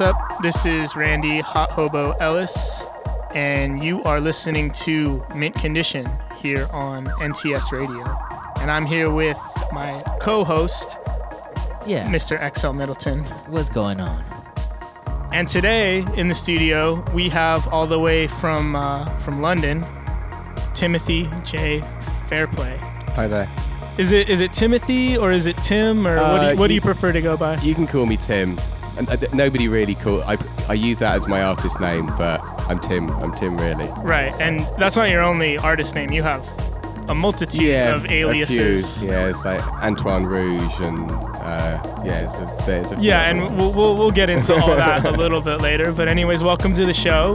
Hey, what's up? This is Randy Hot Hobo Ellis, and you are listening to Mint Condition here on NTS Radio. And I'm here with my co host, Yeah. Mr. XL Middleton. What's going on? And today in the studio, we have all the way from, uh, from London, Timothy J. Fairplay. Hi there. Is it is it Timothy or is it Tim or what, do Uh, you, what do you you- prefer to go by? You can call me Tim. And uh, nobody really call. I, I use that as my artist name, but I'm Tim. I'm Tim really. Right, and that's not your only artist name. You have a multitude of a few. aliases. Yeah, it's like Antoine Rouge and uh, yeah, there's a, there's a few Yeah, and ones. we'll, we'll, we'll get into all that a little bit later. But, anyways, welcome to the show.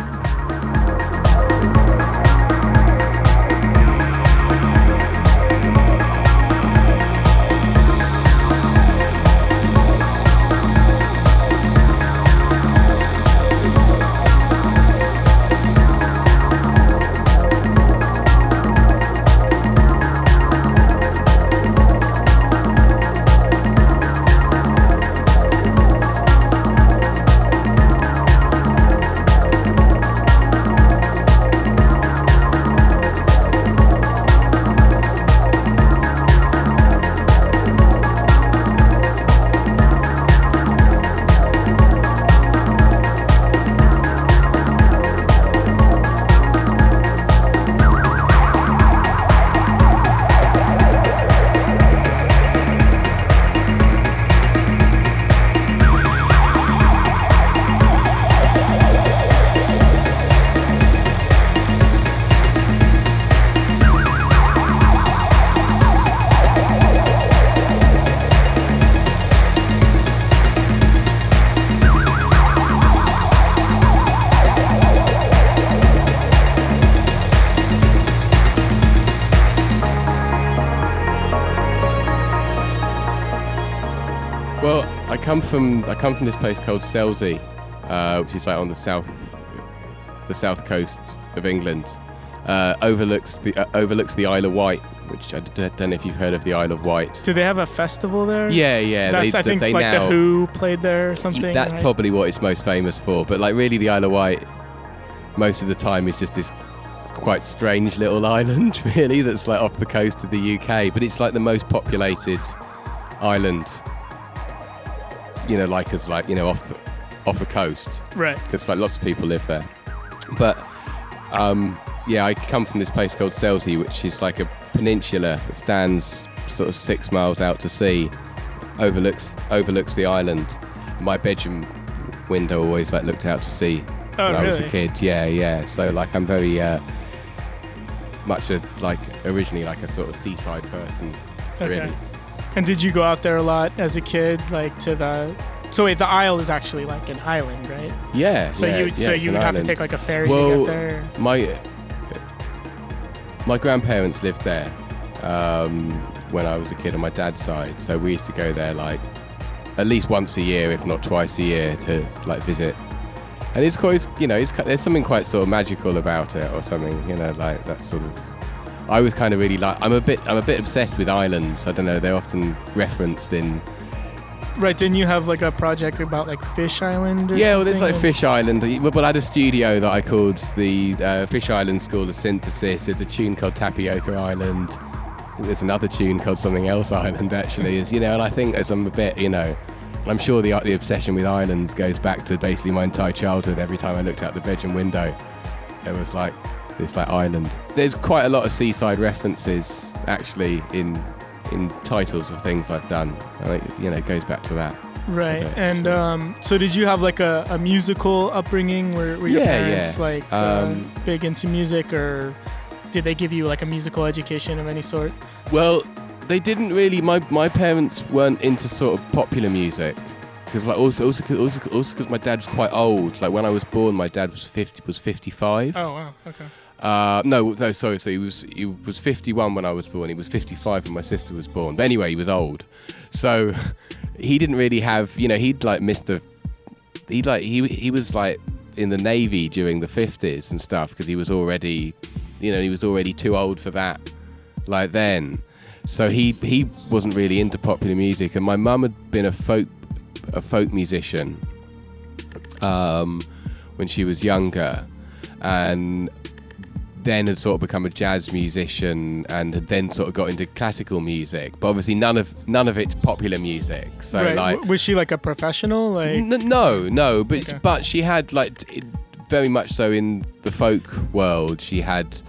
From I come from this place called Selsey, uh, which is like on the south the south coast of England. Uh, overlooks the uh, overlooks the Isle of Wight, which I don't know if you've heard of the Isle of Wight. Do they have a festival there? Yeah, yeah. That's, they, I think, they like now, The Who played there or something. That's right? probably what it's most famous for. But like, really, the Isle of Wight, most of the time is just this quite strange little island, really, that's like off the coast of the UK. But it's like the most populated island. You know, like as like you know off the off the coast. Right. It's like lots of people live there. But um, yeah, I come from this place called Selsey, which is like a peninsula that stands sort of six miles out to sea, overlooks overlooks the island. My bedroom window always like looked out to sea Oh, when I was a kid. Yeah, yeah. So like I'm very uh, much a like originally like a sort of seaside person. Okay. Really. And did you go out there a lot as a kid, like to the? So wait, the Isle is actually like an island, right? Yeah. So yeah, you yeah, so you would have to take like a ferry to Well, get there. my my grandparents lived there um, when I was a kid on my dad's side, so we used to go there like at least once a year, if not twice a year, to like visit. And it's quite, you know, it's, there's something quite sort of magical about it, or something, you know, like that sort of. I was kind of really like I'm a bit I'm a bit obsessed with islands. I don't know, they're often referenced in Right? Didn't you have like a project about like Fish Island? Or Yeah, well, there's like Fish Island. Well, I had a studio that I called the uh, Fish Island School of Synthesis. There's a tune called Tapioca Island. There's another tune called something else Island. Actually, is you know, and I think as I'm a bit, you know, I'm sure the the obsession with islands goes back to basically my entire childhood. Every time I looked out the bedroom window, there was like this like island. There's quite a lot of seaside references actually in in titles of things I've done. I think, you know, it goes back to that. Right. Okay, And um, so did you have like a, a musical upbringing? Were, were your Yeah, parents yeah. like Um, uh, big into music, or did they give you like a musical education of any sort? Well, they didn't really. My my parents weren't into sort of popular music because like also also 'cause- also also because my dad was quite old. Like when I was born, my dad was fifty was fifty five. Oh wow. Okay. Uh, no, no, sorry. So he was he was 51 when I was born. He was 55 when my sister was born. But anyway, he was old, so he didn't really have. You know, he'd like missed the. He like he he was like in the navy during the 50s and stuff because he was already, you know, he was already too old for that. Like then, so he he wasn't really into popular music. And my mum had been a folk a folk musician um, when she was younger, and then had sort of become a jazz musician and had then sort of got into classical music. But obviously, none of none of it's popular music. So right. like, was she like a professional? Like, N- no, no, but Okay. but she had like t- very much so in the folk world. She had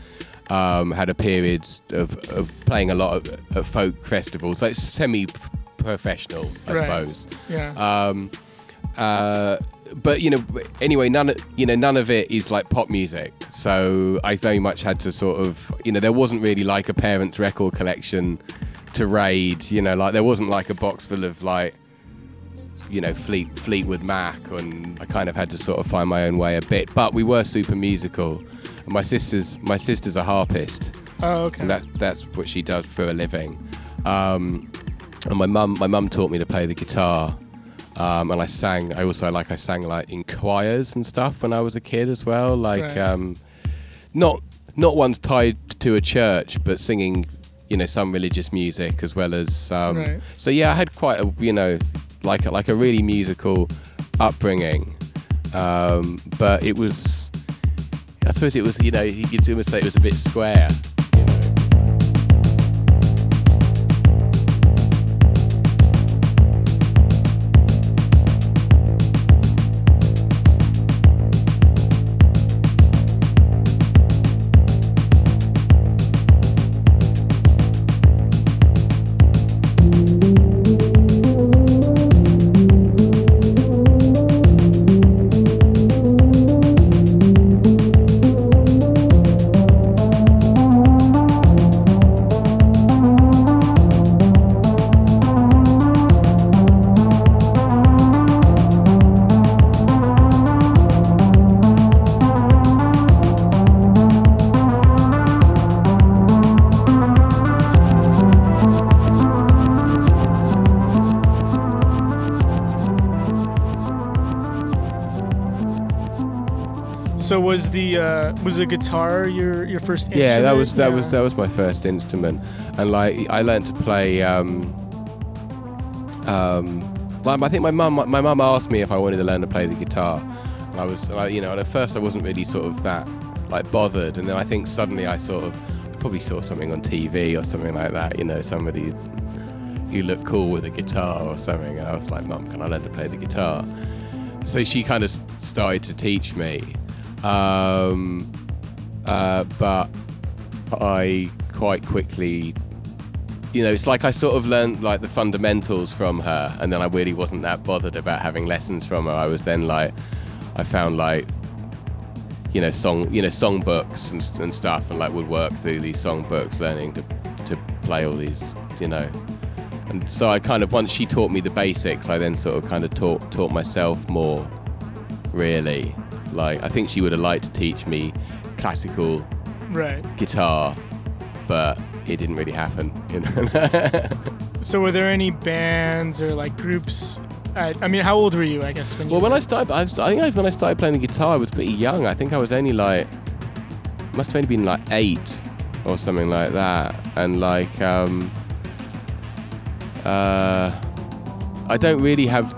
um, had a period of, of playing a lot of, of folk festivals, like semi-professional, I Right. suppose. yeah. Um, uh, but you know, anyway, none of you know none of it is like pop music. So I very much had to sort of you know there wasn't really like a parents' record collection to raid. You know, like there wasn't like a box full of like you know Fleet Fleetwood Mac, and I kind of had to sort of find my own way a bit. But we were super musical. And my sister's my sister's a harpist, oh, okay. and that's that's what she does for a living. Um, and my mum my mum taught me to play the guitar. Um, and I sang. I also like I sang like in choirs and stuff when I was a kid as well. Like Right. um, not not ones tied to a church, but singing you know some religious music as well as. Um, Right. So yeah, I had quite a you know like a, like a really musical upbringing, um, but it was. I suppose it was you know you'd almost say it was a bit square. So was the uh, was the guitar your your first instrument? Yeah, that was that was that was my first instrument, and like I learned to play. Um, um, like, I think my mum my mum asked me if I wanted to learn to play the guitar. I was, like, you know, and at first I wasn't really sort of that like bothered, and then I think suddenly I sort of probably saw something on TV or something like that. You know, somebody who looked cool with a guitar or something, and I was like, Mum, can I learn to play the guitar? So she kind of started to teach me. Um, uh, but I quite quickly, you know, it's like I sort of learned like the fundamentals from her, and then I really wasn't that bothered about having lessons from her. I was then like, I found like, you know, song, you know, song books and, and stuff, and like would work through these song books, learning to to play all these, you know. And so I kind of once she taught me the basics, I then sort of kind of taught taught myself more. Really, like I think she would have liked to teach me classical right. guitar, but it didn't really happen. You know? So were there any bands or like groups? I, I mean, how old were you? I guess when you. well, when I started, I, was, I think when I started playing the guitar, I was pretty young. I think I was only like, must have only been like eight or something like that. And like, um, uh, I don't really have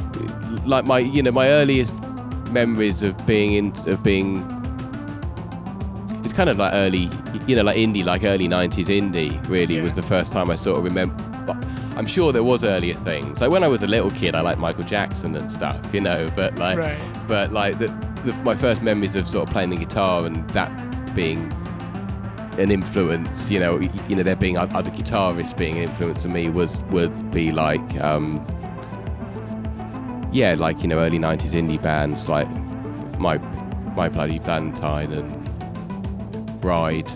like my, you know, my earliest memories of being in, of being. It's kind of like early, you know, like indie, like early '90s indie. Really Yeah. was the first time I sort of remember. but I'm sure there was earlier things. Like when I was a little kid, I liked Michael Jackson and stuff, you know. But like, Right. but like the, the, my first memories of sort of playing the guitar and that being an influence, you know, you know, there being other guitarists being an influence on me was would be like, um, yeah, like you know, early '90s indie bands like my my bloody Valentine and Ride,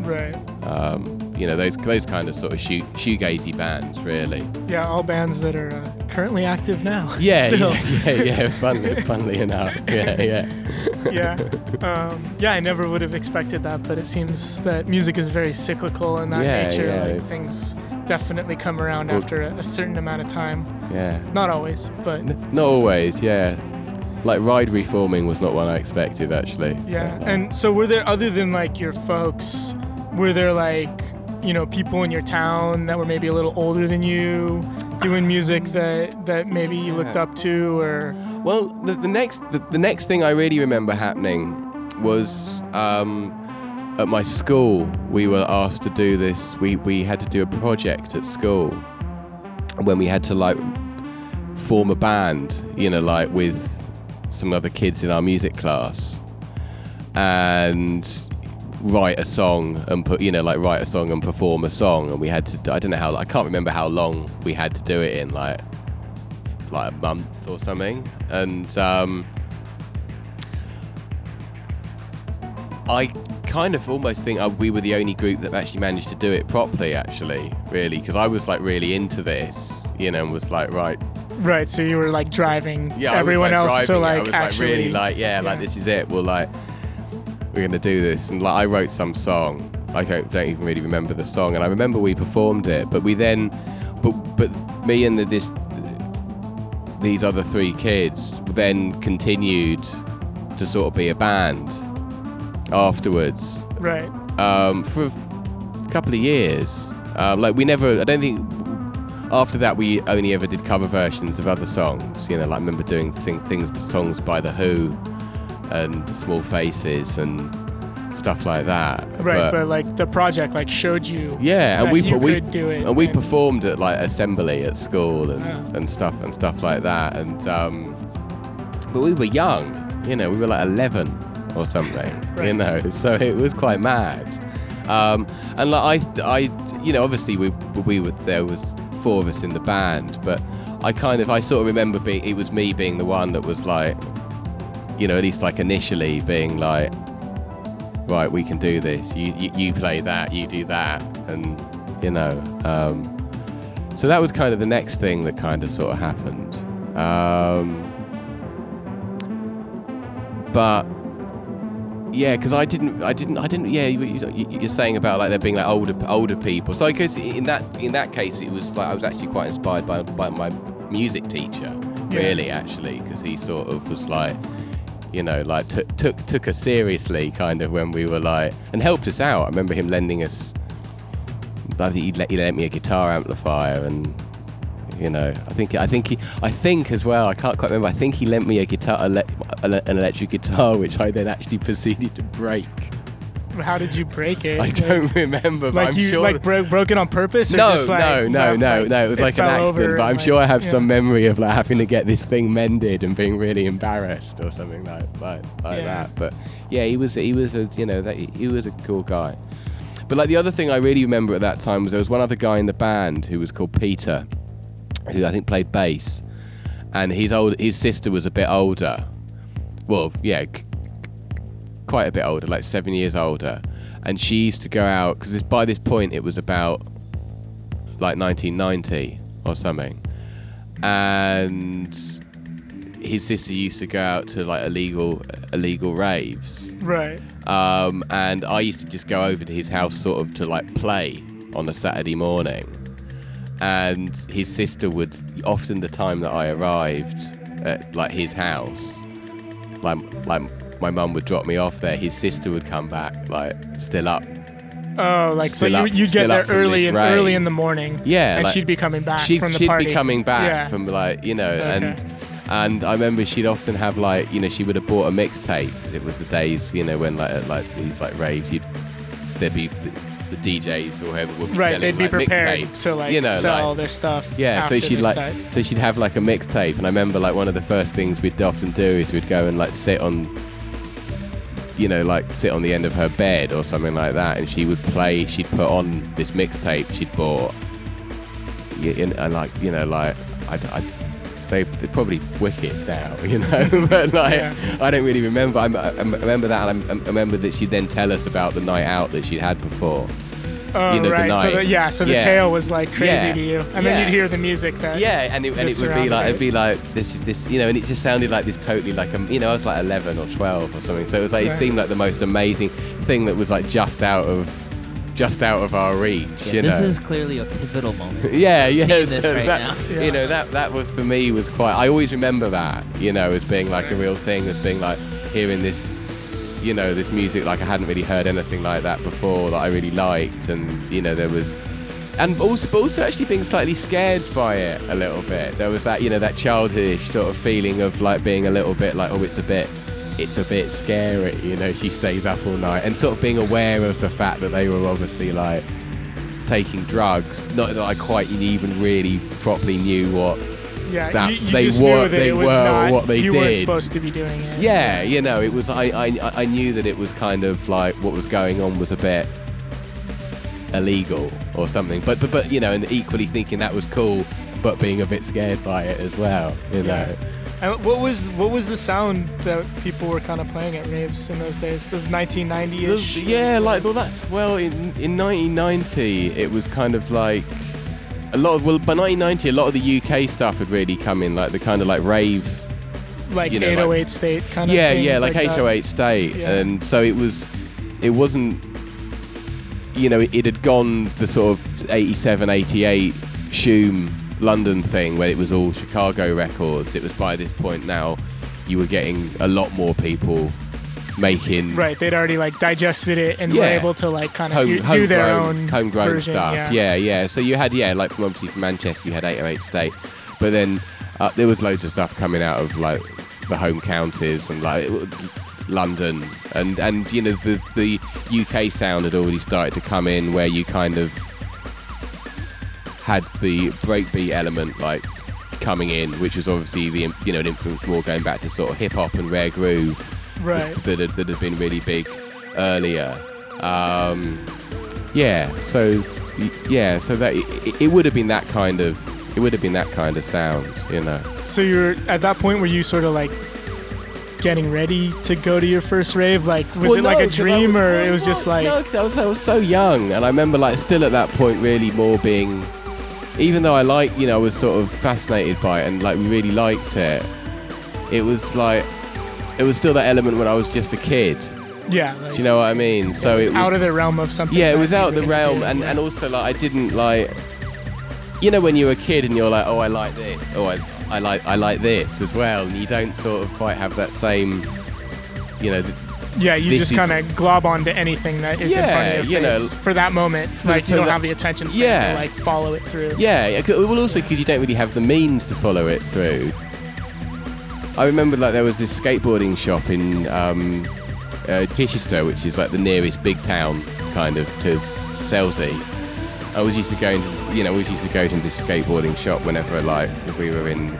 Right. um, you know, those those kind of sort of shoe, shoegazy bands, really. Yeah, all bands that are uh, currently active now. Yeah, Still. yeah, yeah, yeah. Funnily, funnily enough, yeah, yeah. yeah. Um, yeah, I never would have expected that, but it seems that music is very cyclical in that Yeah, nature. yeah. Like things definitely come around Well- after a, a certain amount of time. Yeah. Not always, but N- not always, yeah. Like ride reforming was not what I expected actually. yeah. And so, were there other than like your folks? Were there like you know people in your town that were maybe a little older than you doing music that that maybe you looked Yeah. up to or Well, the, the next the, the next thing I really remember happening was um, at my school. We were asked to do this. We we had to do a project at school when we had to like form a band. You know, like with some other kids in our music class, and write a song and put you know like write a song and perform a song and we had to i don't know how i can't remember how long we had to do it in like like a month or something and um i kind of almost think uh, we were the only group that actually managed to do it properly actually really because i was like really into this you know and was like right right? So you were like driving yeah, everyone was, else like, to driving it. like I was actually like really like yeah, like this is it. We'll like we're gonna do this, and like I wrote some song. I don't, don't even really remember the song, and I remember we performed it, but we then, but but me and the, this these other three kids then continued to sort of be a band afterwards right. um, for a couple of years. Um, like we never, I don't think. After that, we only ever did cover versions of other songs. You know, like I remember doing thing, things, songs by the Who, and the Small Faces, and stuff like that. Right, but, like the project like showed you yeah, and we we could do it. and we and- performed at like assembly at school and, Yeah. and stuff and stuff like that. And um, but we were young, you know, we were like 11 or something, you know, so it was quite mad. Um, and like I, I, you know, obviously we we were there was four of us in the band, but I kind of I sort of remember being it was me being the one that was like, you know, at least like initially being like, right, we can do this. You you, you play that, you do that, and you know. Um, so that was kind of the next thing that kind of sort of happened. Um, but yeah, because I didn't, I didn't, I didn't. Yeah, you, you're saying about like there being like older, older people. So I guess in that, in that case, it was like I was actually quite inspired by, by my music teacher, Yeah. really, actually, because he sort of was like, you know, like took took took us seriously, kind of when we were like, and helped us out. I remember him lending us. I think he let, he lent me a guitar amplifier and. You know, I think I think he, I think as well. I can't quite remember. I think he lent me a guitar, ele- an electric guitar, which I then actually proceeded to break. How did you break it? I Like- don't remember, but Like I'm you sure. like bro- broke it on purpose? Or no, just like, no, no, no, like, no. It was like an accident, but I'm and, sure I have yeah. some memory of like having to get this thing mended and being really embarrassed or something like like, like Yeah. that. But yeah, he was he was a you know that he was a cool guy. But like the other thing I really remember at that time was there was one other guy in the band who was called Peter, who I think played bass, and his old his sister was a bit older. Well, yeah, c- quite a bit older, like seven years older, and she used to go out because by this point it was about like 1990 or something, and his sister used to go out to like illegal illegal raves Right. um, and I used to just go over to his house sort of to like play on a Saturday morning. And his sister would often the time that I arrived at like his house, like like my mum would drop me off there. His sister would come back like still up. Oh, like so you up- you get there early this in rave. early in the morning. Yeah, And like- she'd be coming back She, from the she'd party. be coming back Yeah. from like you know Okay. and and I remember she'd often have like you know she would have bought a mixtape because it was the days you know when like at, like these like raves you'd there'd be the, DJs or whoever would be right. selling They'd be like, prepared mixtapes, to like you know sell like, their stuff. yeah so she'd like so she'd have like a mixtape and I remember like one of the first things we'd often do is we'd go and like sit on you know like sit on the end of her bed or something like that and she would play she'd put on this mixtape she'd bought yeah, and, and like you know like I, I they, they're probably wicked now, you know. but like, Yeah. I don't really remember. I, I remember that, and I, I remember that she'd then tell us about the night out that she'd had before. Oh, you know, right. So the, yeah, so the Yeah. tale was like crazy Yeah. to you, and then you'd hear the music that. Yeah, and it, and it would be like it. it'd be like this is this you know, and it just sounded like this totally like um, you know I was like 11 or 12 or something. So it was like it seemed like the most amazing thing that was like just out of just out of our reach. Yeah, this know? is clearly a pivotal moment. yeah, yeah. so right that. Yeah. You know that that was for me was quite. I always remember that. You know, as being like a real thing, as being like hearing this. You know, this music like I hadn't really heard anything like that before that I really liked, and you know there was and also, but also actually being slightly scared by it a little bit. There was that, you know, that childish sort of feeling of like being a little bit like, oh, it's a bit, it's a bit scary. You know, she stays up all night, and sort of being aware of the fact that they were obviously like taking drugs. Not that I quite even really properly knew what. Yeah, That you, you they were- that they were not, what they you weren't supposed to be doing it. Yeah, you know, it was. I, I, I knew that it was kind of like what was going on was a bit illegal or something. But but but you know, and equally thinking that was cool, but being a bit scared by it as well. You know. And what was what was the sound that people were kind of playing at raves in those days? Those 1990ish. Yeah, like well, that's well in in 1990 it was kind of like a lot of well by 1990 a lot of the UK stuff had really come in like the kind of like rave like you know, like- 808 state kind of. yeah things yeah like, that. 808 state Yeah. and so it was it wasn't you know it, it had gone the sort of 87 88 shoom london thing where it was all chicago records it was by this point now you were getting a lot more people making Right, they'd already like digested it and were able to like kind of home, do, do their own homegrown version, stuff. Yeah. Yeah. yeah, So you had yeah, like from obviously from Manchester, you had 808 State, but then uh, there was loads of stuff coming out of like the home counties and like London and and you know the the UK sound had already started to come in where you kind of had the breakbeat element like coming in, which was obviously the you know an influence more going back to sort of hip hop and rare groove Right. that had, that had been really big earlier. Um, yeah, so yeah, so that it, it would have been that kind of it would have been that kind of sound, you know. So you're at that point where you sort of like getting ready to go to your first rave? Like, was Well, it like no, a 'cause I dream, was- or well, it was no, just like? no, I was I was so young, and I remember like still at that point really more being, even though I like you know I was sort of fascinated by it and like we really liked it, it was like it was still that element when I was just a kid. yeah. Like, Do you know what I mean? So it was out of the realm of something. yeah, it was out of the realm, do, and, yeah. and also like I didn't like, you know, when you're a kid and you're like, oh, I like this, oh, I, I like I like this as well, and you don't sort of quite have that same, you know, th- yeah, you just kind of glob onto anything that is in front of your you know, face for that moment. Like for you don't that- have the attention span Yeah. to like follow it through. yeah. yeah, Well, also because you don't really have the means to follow it through. I remember like there was this skateboarding shop in um, uh, Chichester, which is like the nearest big town kind of to Selsey. I was used to go into this, you know, we used to go to this skateboarding shop whenever like if we were in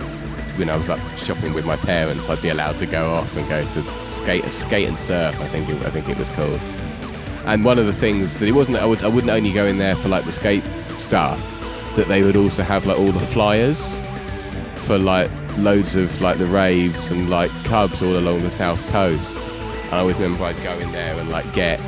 when I was up shopping with my parents, I'd be allowed to go off and go to skate, skate and surf. I think it, I think it was called. And one of the things that it wasn't, I, would, I wouldn't only go in there for like the skate stuff, that they would also have like all the flyers for like loads of like the raves and like clubs all along the south coast. And I always remember I'd go in there and like get,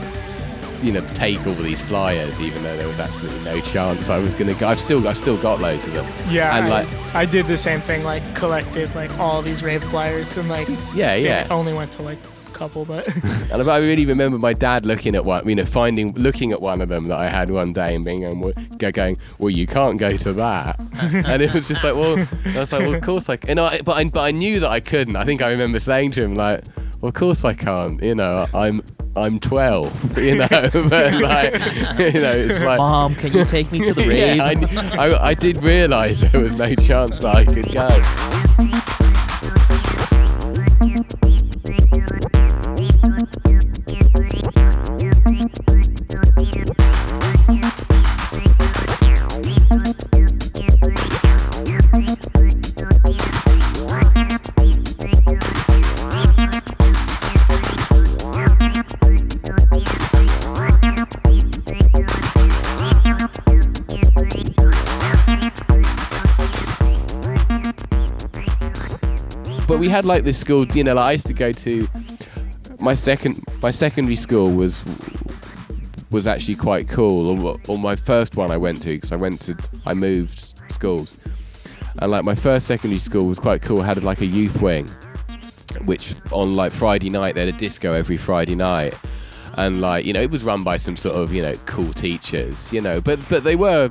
you know, take all these flyers, even though there was absolutely no chance I was gonna go. I've still, I've still got loads of them. Yeah, And, I, like- I did the same thing. Like collected like all these rave flyers and like Yeah, yeah. only went to like a couple, but And I really remember my dad looking at one, you know, finding, looking at one of them that I had one day and being um, going, well, you can't go to that. and it was just like, well, I was like, well, of course I can. And I, but, I, but I knew that I couldn't. I think I remember saying to him, like, well, of course I can't. You know, I'm I'm 12. You know, but like, you know, it's like. Mom, can you take me to the rave? Yeah, I, I, I did realise there was no chance that I could go. We had like this school you know like i used to go to my second my secondary school was was actually quite cool. Or, or my first one i went to because i went to i moved schools. And like my first secondary school was quite cool. Had like a youth wing which on like friday night they had a disco every friday night. And like you know it was run by some sort of you know cool teachers you know. But but they were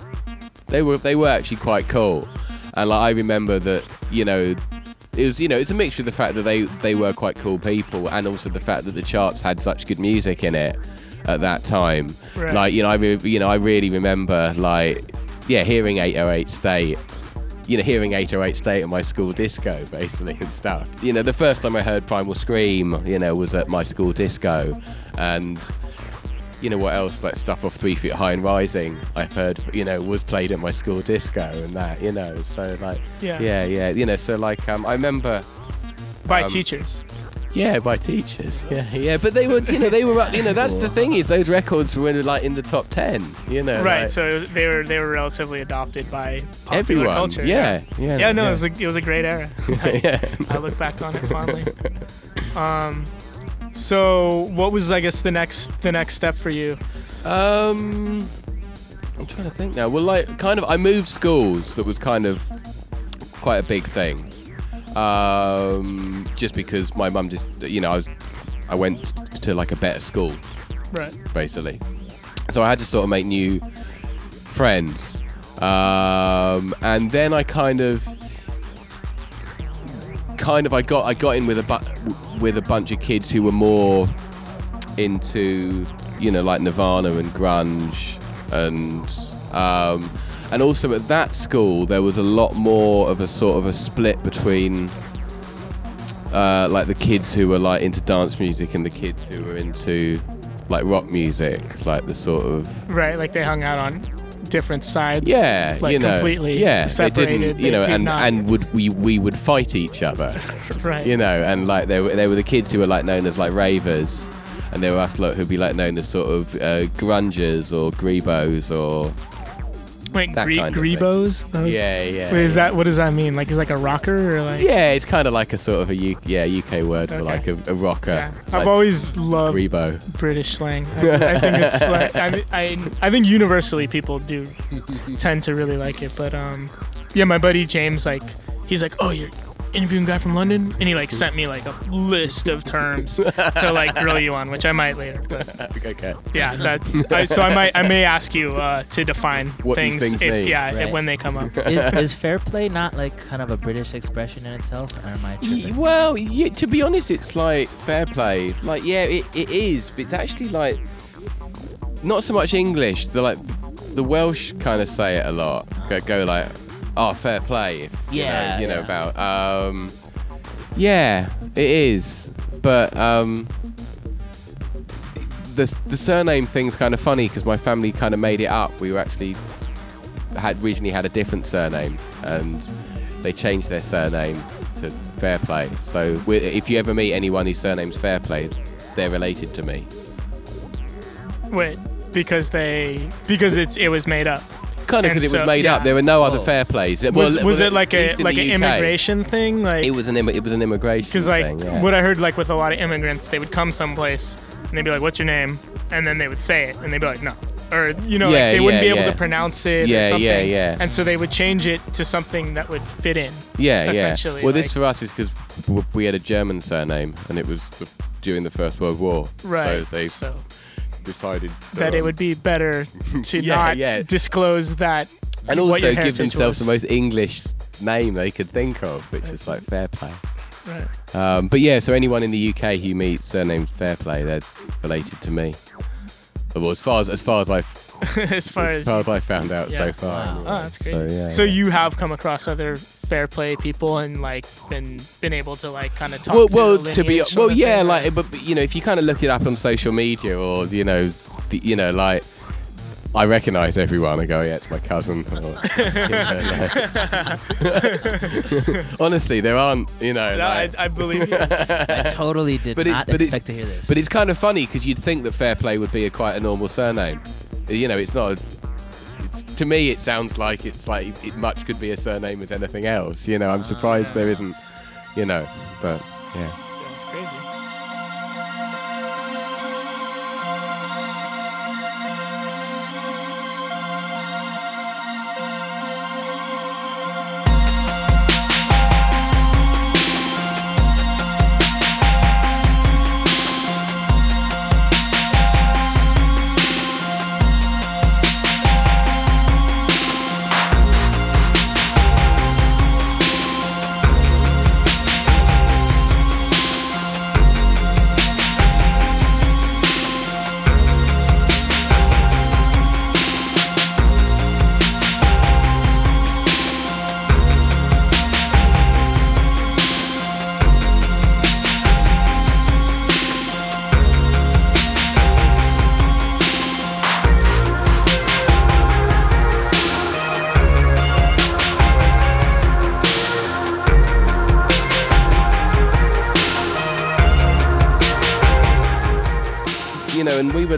they were they were actually quite cool. And like i remember that you know it was you know it's a mixture of the fact that they they were quite cool people and also the fact that the charts had such good music in it at that time Right. like you know i re- you know i really remember like yeah, hearing 808 State, you know, hearing 808 State at my school disco, basically, and stuff. You know, the first time I heard Primal Scream, you know, was at my school disco, and you know what else like stuff off three feet high and rising i've heard you know was played at my school disco and that you know so like Yeah. yeah yeah you know so like um i remember By Um, teachers. yeah by teachers yeah yeah but they were you know they were you know that's the thing is those records were like in the top 10 you know Right. like, So they were they were relatively adopted by popular everyone culture. yeah yeah Yeah, no, it was a, it was a great era. yeah I look back on it fondly. Um, so what was I guess the next the next step for you? Um, I'm trying to think now. Well, like, kind of, I moved schools. That was kind of quite a big thing. Um, just because my mum just, you know, I was, I went to like a better school, Right. basically. So I had to sort of make new friends. Um, and then I kind of, kind of, I got, I got in with a bu- with a bunch of kids who were more into, you know, like Nirvana and grunge, and um, and also at that school there was a lot more of a sort of a split between. Uh, like the kids who were like into dance music and the kids who were into like rock music, like the sort of Right. Like they hung out on different sides. yeah, Like you know, completely yeah, separated. They didn't, you They know, did and not- and would we we would fight each other, right. you know, and like they were they were the kids who were like known as like ravers, and there were us lot who'd be like known as sort of uh, grungers or grebos or Wait, that gre- kind of grebos? Those? yeah yeah. Wait, is that what does that mean? Like, is like a rocker or like? yeah, it's kind of like a sort of a U- yeah UK word for like a, a rocker. Yeah. like I've always loved grebo. British slang. I, I think it's like I, I I think universally people do tend to really like it. But um, yeah, my buddy James like he's like, oh, you're interviewing guy from London, and he like sent me like a list of terms to like grill you on, which I might later. But okay. yeah, that I, so I might I may ask you uh, to define What things, things if mean. yeah if, when they come up. is, is fair play not like kind of a British expression in itself, or am I Y- tripping? Well, yeah, to be honest, it's like fair play. Like, yeah, it, it is, but it's actually like not so much English. The like the Welsh kind of say it a lot. Go, go like, oh, fair play. if, you Yeah, know, you know about. Um, yeah, it is, but um, the the surname thing's kind of funny because my family kind of made it up. We were actually had originally had a different surname and they changed their surname to Fairplay. So if you ever meet anyone whose surname's Fairplay, they're related to me. Wait, because they because it's it was made up. Kind of because it was so- made yeah. up. There were no other fair plays. It- Was, well, was well, it like a like an immigration thing? Like It was an immi- it was an immigration Because like thing. yeah. what I heard like with a lot of immigrants, they would come someplace and they'd be like, "What's your name?" and then they would say it, and they'd be like, "No," or you know, Yeah, like they wouldn't be able to pronounce it Yeah, or something. yeah, yeah. And so they would change it to something that would fit in. Yeah, yeah. essentially, Well, this for us is because we had a German surname, and it was the, during the First World War. Right. So they So decided that it um, would be better to Yeah, not yeah. disclose that. and also your give themselves was. the most English name they could think of, which is like Fairplay. Right. Um, but yeah, so anyone in the UK who meets surnames Fairplay, they're related to me. Well, as far as as far as I as far as as. far as I found out Yeah. so far. Wow. Oh, that's great. So yeah. So yeah. you have come across other fair play people and like been been able to like kind of talk. well, well, the to be well, yeah, thing, like, but but, you know, if you kind of look it up on social media or you know, the, you know, like. I recognise everyone. I go, yeah, it's my cousin. Or, you know, like- Honestly, there aren't, you know. No, like- I, I believe you. I totally did But it's- not but expect to hear this. But it's kind of funny because you'd think that fair play would be a quite a normal surname. You know, it's not. A, it's, to me, it sounds like it's like it much could be a surname as anything else. You know, I'm surprised there isn't. You know, but yeah.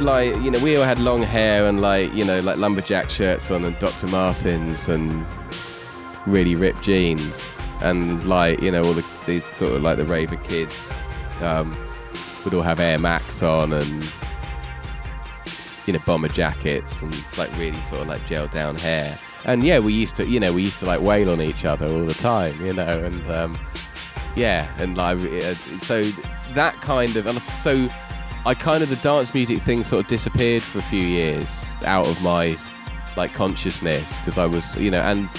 Like, you know, we all had long hair and like, you know, like lumberjack shirts on and Dr. Martens and really ripped jeans, and like, you know, all the, the sort of like the raver kids um, would all have Air Max on and you know bomber jackets and like really sort of like gelled down hair. And yeah, we used to, you know, we used to like wail on each other all the time, you know, and um, yeah, and like uh, so that kind of, so I kind of the dance music thing sort of disappeared for a few years out of my like consciousness because I was, you know, and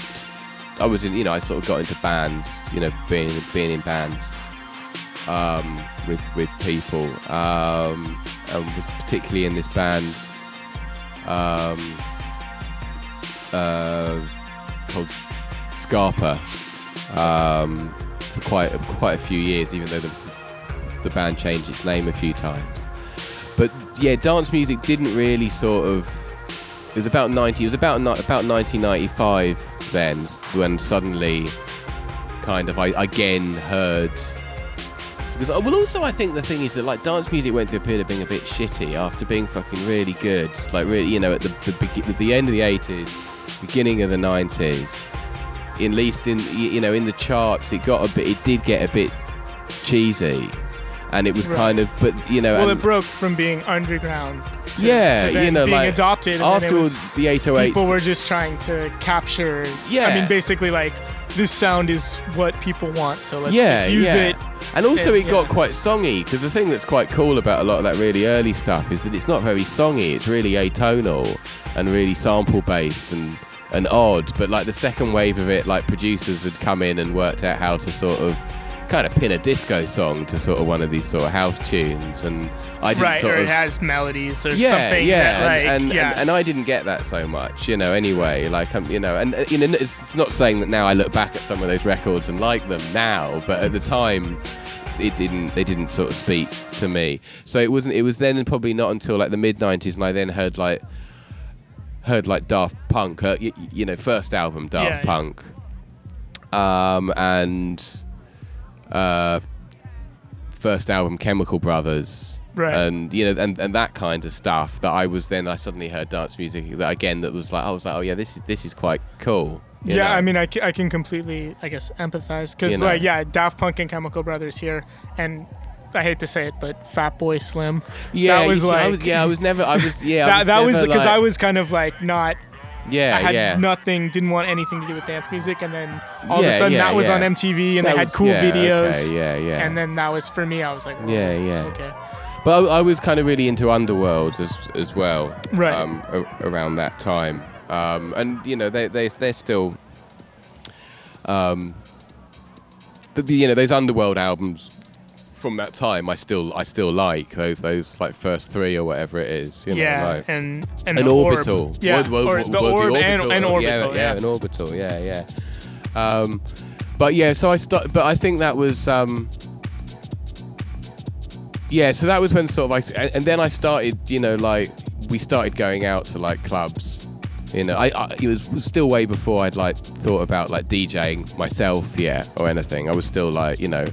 I was in, you know, I sort of got into bands, you know, being being in bands um, with with people. Um, I was particularly in this band um, uh, called Scarpa um, for quite quite a few years, even though the the band changed its name a few times. Yeah, dance music didn't really sort of. It was about ninety. It was about about 1995 then when suddenly, kind of, I again heard. Because uh, well, also I think the thing is that like dance music went through a period of being a bit shitty after being fucking really good. Like really, you know, at the the, at the end of the 80s, beginning of the 90s. At least in you know in the charts, it got a bit. It did get a bit cheesy, and it was Right. kind of. But you know, Well, it broke from being underground. To, Yeah, to you know, being like, adopted. And after was, the 808s, people were just trying to capture. Yeah, I mean, basically, like this sound is what people want, so let's yeah, just use yeah. it. And also, and- it got yeah. quite songy because the thing that's quite cool about a lot of that really early stuff is that it's not very songy. It's really atonal and really sample based and and odd. But like the second wave of it, like producers had come in and worked out how to sort of kind of pin a disco song to sort of one of these sort of house tunes. And I didn't Right, sort or of it has melodies or yeah, something. yeah, that, like, and, and, yeah. and and I didn't get that so much, you know. Anyway, like um, you know, and uh, you know, it's not saying that now I look back at some of those records and like them now, but at the time, it didn't. They didn't sort of speak to me. So it wasn't. It was then probably not until like the mid '90s, and I then heard like heard like Daft Punk, uh, y- y- you know, first album Daft Yeah, yeah. Punk, um, and uh, first album Chemical Brothers, Right. and you know, and, and that kind of stuff. That I was then I suddenly heard dance music that again that was like I was like, oh yeah, this is this is quite cool. you yeah, know? I mean, I, I can completely, I guess, empathize because, You know. like, yeah, Daft Punk and Chemical Brothers here, and I hate to say it, but Fatboy Slim. yeah, that was see, I like- was, yeah, I was never, I was, yeah, I that was that was because I was kind of like not. Yeah, I had yeah. nothing, didn't want anything to do with dance music, and then all of a sudden yeah, that was yeah. on MTV, and That they had was- cool yeah, videos, Okay, yeah, yeah. and then that was for me. I was like, oh, Yeah, yeah. okay, But I, I was kind of really into Underworld as as well, Right. Um, a, around that time, um, and you know they they they're still, um, the, you know those Underworld albums from that time I still I still like those those like first three or whatever it is. You know, yeah, like, and and an the orbital, orb. yeah, What- what- or what- the what, orb and, and yeah, orbital, yeah, yeah, an orbital, yeah, yeah. Um, but yeah, so I start, but I think that was. Um, yeah, so that was when sort of like, and, and then I started, you know, like we started going out to like clubs. You know, I, I it was still way before I'd like thought about like DJing myself yeah or anything. I was still like, you know,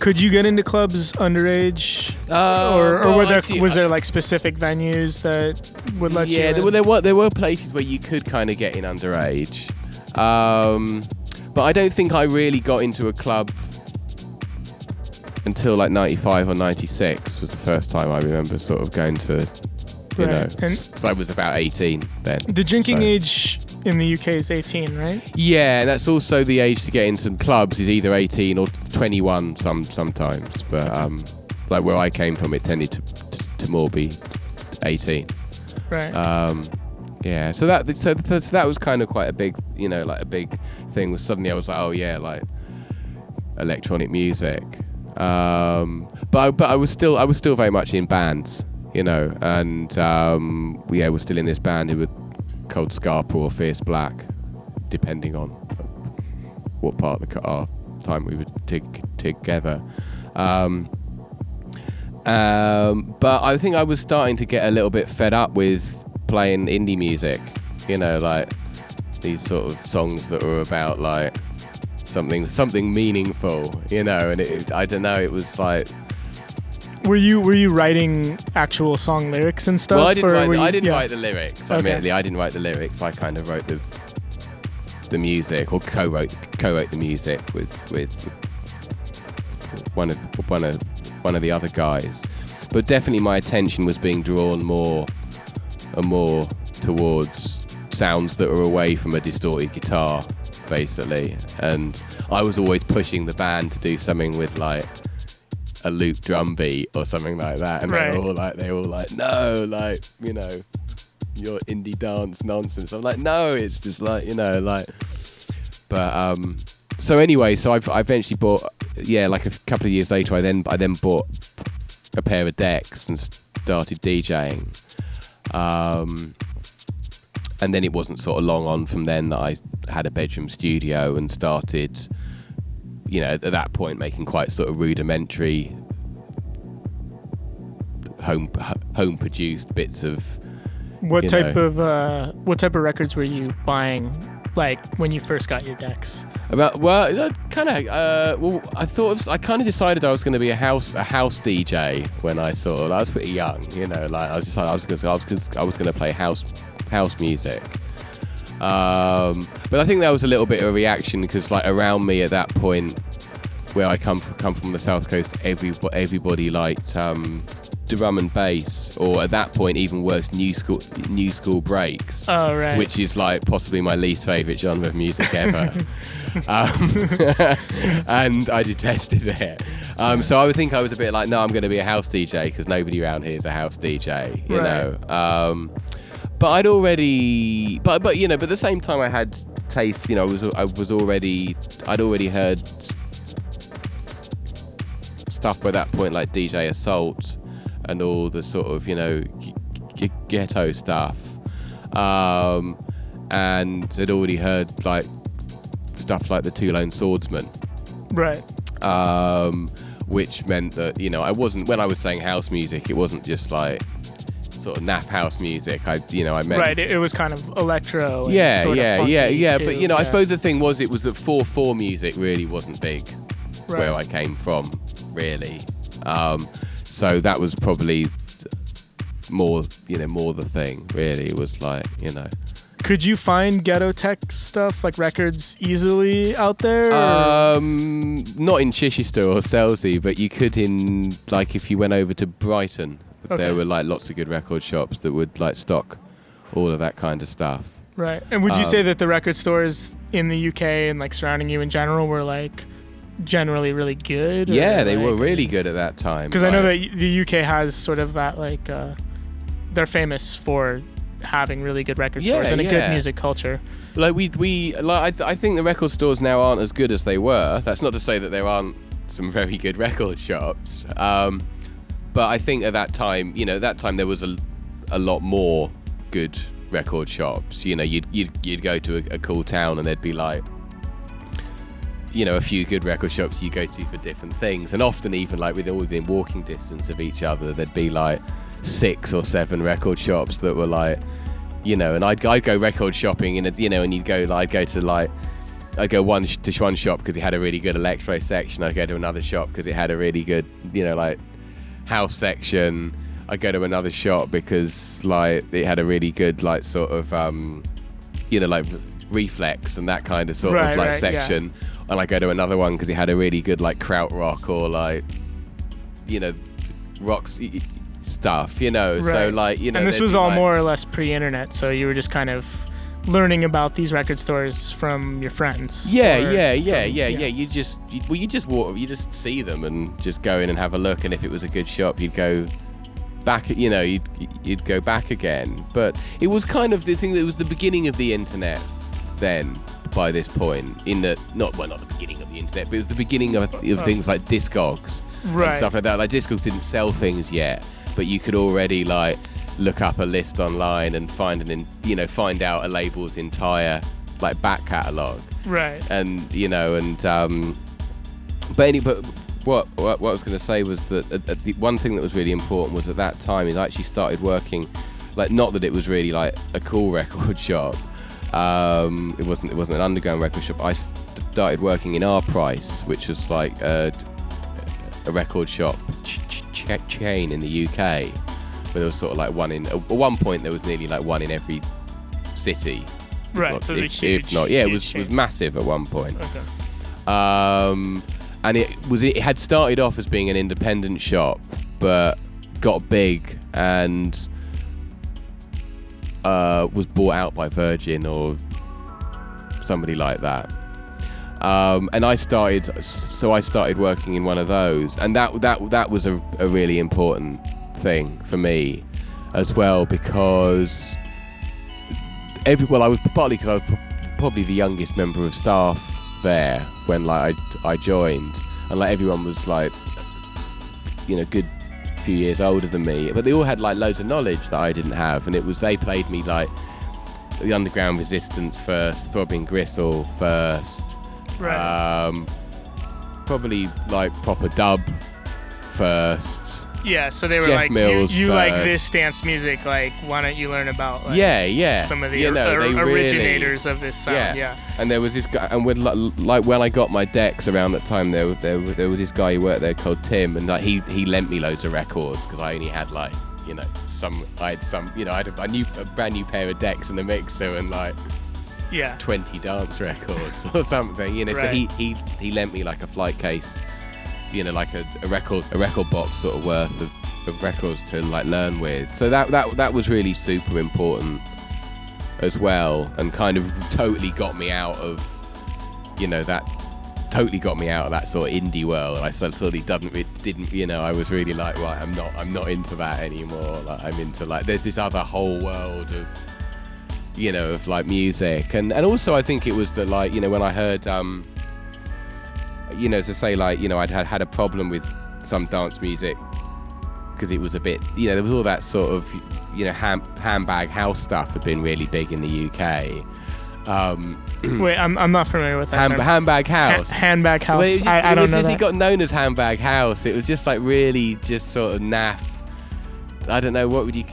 Could you get into clubs underage, uh, or, or well, were there see- was there like specific venues that would let you? yeah, there were, there were there were places where you could kind of get in underage, um, but I don't think I really got into a club until like '95 or '96 was the first time I remember sort of going to, you Right. know, because I was about 18 then. The drinking So- age in the UK is 18, right? Yeah, and that's also the age to get in some clubs is either 18 or 21 some sometimes, but um, like where I came from, it tended to, to, to more be 18. Right. Um, yeah, so that so, so that was kind of quite a big, you know, like a big thing. Was suddenly I was like, oh yeah, like electronic music. Um, but I, but I was still I was still very much in bands, you know, and um, yeah, we're still in this band. It was called Scarpa or Fierce Black, depending on what part of the car time we were tig- together. Um, um, but I think I was starting to get a little bit fed up with playing indie music, you know, like these sort of songs that were about like something something meaningful, you know, and it, I don't know, it was like Were you were you writing actual song lyrics and stuff? well, I didn't or write. The, you- I didn't yeah. write the lyrics. Okay. Admittedly, I didn't write the lyrics. I kind of wrote the the music or co-wrote co-wrote the music with with one of one of one of the other guys. But definitely, my attention was being drawn more and more towards sounds that were away from a distorted guitar, basically. And I was always pushing the band to do something with like a loop drum beat or something like that, and Right. they're all like, they're all like, no, like you know, your indie dance nonsense. I'm like, no, it's just like you know, like. But um, so anyway, so I've, I eventually bought, yeah, like a couple of years later, I then I then bought a pair of decks and started DJing. Um, and then it wasn't sort of long on from then that I had a bedroom studio and started, you know, at that point making quite sort of rudimentary home home produced bits of What type know. of uh, what type of records were you buying? Like when you first got your decks? About well, kind of. Uh, well, I thought of, I kind of decided I was going to be a house a house DJ when I saw. I was pretty young, you know. Like I was decided I was going I was gonna, I was going to play house house music. Um, but I think that was a little bit of a reaction because like around me at that point, where I come from, come from the south coast, every everybody liked um, drum and bass, or at that point even worse, new school new school breaks Oh right. which is like possibly my least favorite genre of music ever. um, and I detested it. Um, so I would think I was a bit like, no, I'm going to be a house DJ because nobody around here is a house DJ, you Right. know. Um, but I'd already, but but you know, but at the same time, I had taste. You know, I was I was already, I'd already heard stuff by that point like DJ Assault and all the sort of you know g- g- ghetto stuff, um, and had already heard like stuff like the Two Lone Swordsmen, right. um, which meant that you know I wasn't when I was saying house music, it wasn't just like sort of naff house music. I you know I meant Right. It, it was kind of electro. And yeah, sort of yeah, yeah, yeah. too, But you know, I suppose the thing was, it was that four four music really wasn't big where I came from, really. Um, so that was probably more, you know, more the thing. Really, was like, you know, Could you find ghetto tech stuff like records easily out there? or- um, not in Chichester or Selsey, but you could in like if you went over to Brighton, Okay. there were like lots of good record shops that would like stock all of that kind of stuff. right. And would you say um, that the record stores in the UK and like surrounding you in general were like generally really good? Yeah, they were really good at that time. Because I know that the UK has sort of that like uh, they're famous for having really good record Yeah, stores and a good music culture. Like we we like I, th- I think the record stores now aren't as good as they were. That's not to say that there aren't some very good record shops. Um, but I think at that time, you know, at that time there was a, a lot more good record shops. You know, you'd you'd, you'd go to a, a cool town and there'd be like you know, a few good record shops you go to for different things, and often even like within within walking distance of each other, there'd be like six or seven record shops that were like, you know, and I'd, I'd go record shopping and you know, and you'd go, I'd go to like, I'd go one to one shop because it had a really good electro section. I'd go to another shop because it had a really good, you know, like house section. I'd go to another shop because like it had a really good like sort of, um, you know, like Rephlex and that kind of sort Right, of like right, yeah. section. And I go to another one because it had a really good like krautrock or like, you know, rocks stuff. You know, so like you know, and this was all like- more or less pre-internet, so you were just kind of learning about these record stores from your friends. Yeah, yeah, yeah, from- yeah, yeah. You just, you, well, you just walk, you just see them and just go in and have a look. And if it was a good shop, you'd go back. You know, you'd you'd go back again. But it was kind of the thing that was the beginning of the internet. Then, by this point, in the not well, not the beginning of the internet, but it was the beginning of, of uh. things like Discogs Right. and stuff like that. Like Discogs didn't sell things yet, but you could already like look up a list online and find an, in, you know, find out a label's entire like back catalogue Right. and you know, and um, but any, but what what, what I was going to say was that uh, uh, the one thing that was really important was at that time is I actually started working, like not that it was really like a cool record shop. Um, it wasn't it wasn't an underground record shop. I st- started working in Our Price, which was like a, a record shop cha- chain in the UK, where there was sort of like one in. At one point, there was nearly like one in every city. Right, not- so it was a if, huge, if not, yeah, it was was massive at one point. Okay. Um, and it was it had started off as being an independent shop, but got big and uh, was bought out by Virgin or somebody like that. Um, and I started, so I started working in one of those, and that that that was a, a really important thing for me as well because every well, I was partly because I was probably the youngest member of staff there when like I, I joined, and like everyone was like, you know, good few years older than me, but they all had like loads of knowledge that I didn't have, and it was they played me like the Underground Resistance first, Throbbing Gristle first, Right. um, probably like proper dub first. Yeah, so they were Jeff like, Mills you, you like first. this dance music. Like, why don't you learn about like, yeah, yeah. some of the you know, or- they really- originators of this sound? Yeah. yeah. And there was this guy, and with like when I got my decks around that time, there there there was this guy who worked there called Tim, and like he he lent me loads of records because I only had like you know some I had some you know I had a, a new a brand new pair of decks and a mixer and like yeah. 20 dance records or something you know so he he he lent me like a flight case you know like a, a record a record box sort of worth of, of records to like learn with. So that that that was really super important as well and kind of totally got me out of you know that totally got me out of that sort of indie world. I of didn't re- didn't you know i was really like right i'm not i'm not into that anymore. Like i'm into like there's this other whole world of you know of like music. And and also i think it was the like you know when i heard um you know to say like you know i'd had had a problem with some dance music because it was a bit you know there was all that sort of you know ham, handbag house stuff had been really big in the uk um Wait, I'm, I'm not familiar with that. hand, handbag Ha- house handbag house. well, it just, I, I it don't was know just, that. It got known as Handbag House. It was just like really just sort of naff. I don't know what would you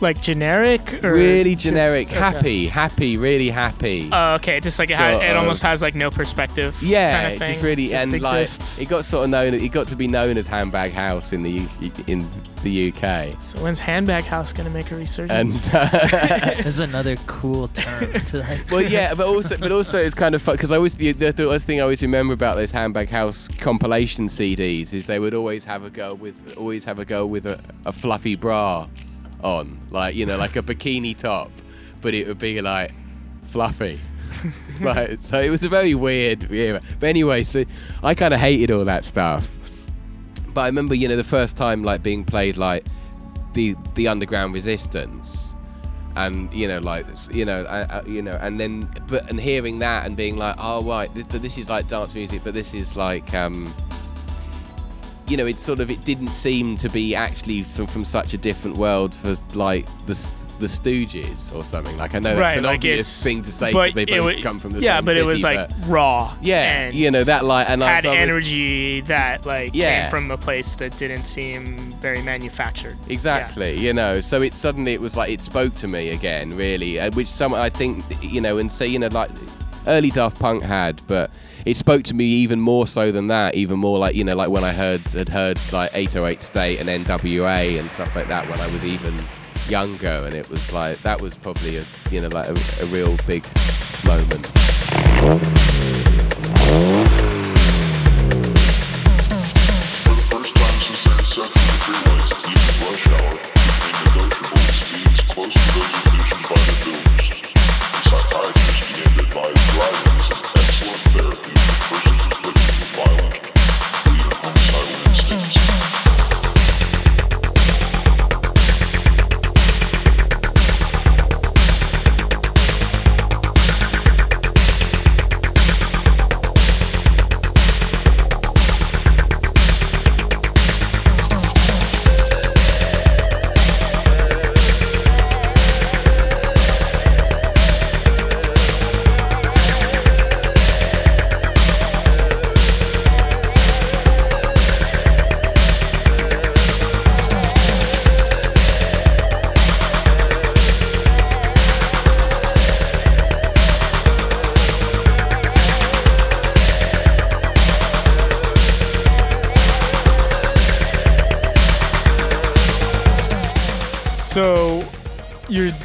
like generic or really just- generic, okay. happy, happy, really happy. Oh, okay. Just like it, ha- it almost has like no perspective. yeah, kind of thing. just really just and exists. like it got sort of known. It got to be known as Handbag House in the U- in the UK. so when's handbag house gonna make a resurgence? And uh, This is another cool term to like. well, yeah, but also, but also, it's kind of fun because I always the, the, the thing I always remember about those Handbag House compilation CDs is they would always have a girl with always have a girl with a, a fluffy bra on, like you know, like a bikini top, but it would be like fluffy. like, so it was a very weird era. But anyway, so I kind of hated all that stuff. But I remember, you know, the first time like being played like the the underground resistance and you know like you know you know and then but and hearing that and being like oh right th- this is like dance music but this is like um you know it sort of it didn't seem to be actually so from such a different world for like the the Stooges or something like I know that's right, an like obvious thing to say because they both wa- come from the yeah, same but it was city, like raw. yeah and you know that like and I had was- was- energy that like Yeah. came from a place that didn't seem very manufactured. Exactly, you know. So it suddenly it was like it spoke to me again, really, uh, which some I think you know, and say you know like early Daft Punk had, but it spoke to me even more so than that, even more like you know like when I heard had heard like 808 State and NWA and stuff like that when I was even younger, and it was like that was probably a you know like a, a real big moment. Close to by the driving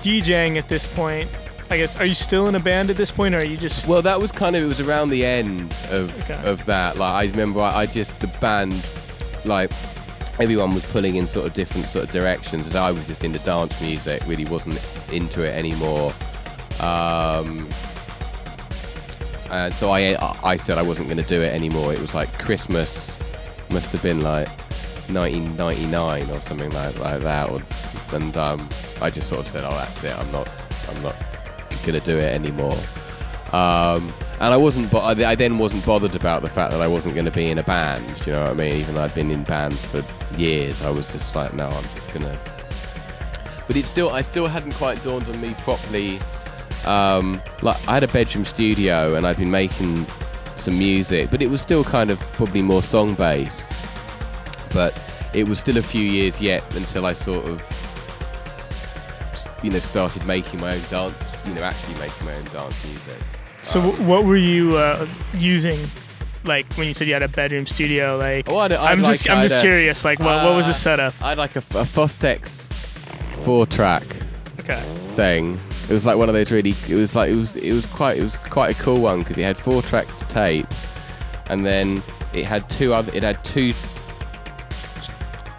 DJing at this point. I guess. Are you still in a band at this point, or are you just? Well, that was kind of it was around the end of Okay. of that. Like I remember, I, I just the band, like everyone was pulling in sort of different sort of directions. As I was just into dance music, really wasn't into it anymore. Um, and so I I said I wasn't going to do it anymore. It was like Christmas, must have been like 1999 or something like, like that. Or, and um, I just sort of said, oh, that's it. I'm not I'm not to do it anymore. Um, and I wasn't, bo- I then wasn't bothered about the fact that I wasn't going to be in a band. You know what I mean? Even though I'd been in bands for years, I was just like, no, I'm just gonna. But it still, I still hadn't quite dawned on me properly. Um, like I had a bedroom studio and I'd been making some music, but it was still kind of probably more song based. But it was still a few years yet until I sort of you know started making my own dance you know actually making my own dance music So wh- what were you uh, using? Like when you said you had a bedroom studio, like Oh, I'd- I'd I'm just I'm just I'd, uh, curious. Like what, what was the uh, setup? I had like a, a Fostex four track Okay. thing it was like one of those really it was like it was it was quite it was quite a cool one because it had four tracks to tape and then it had two other it had two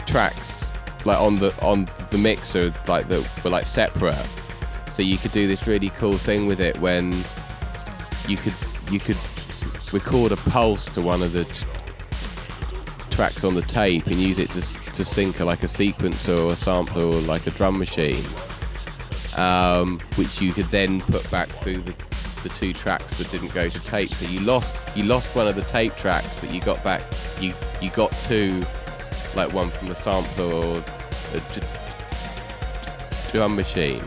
tracks like on the on the mixer like that were like separate so you could do this really cool thing with it when you could you could record a pulse to one of the t- tracks on the tape and use it to to sync a, like a sequencer or a sampler or like a drum machine um, which you could then put back through the, the two tracks that didn't go to tape. So you lost you lost one of the tape tracks, but you got back you you got two, like one from the sampler or a d- drum machine.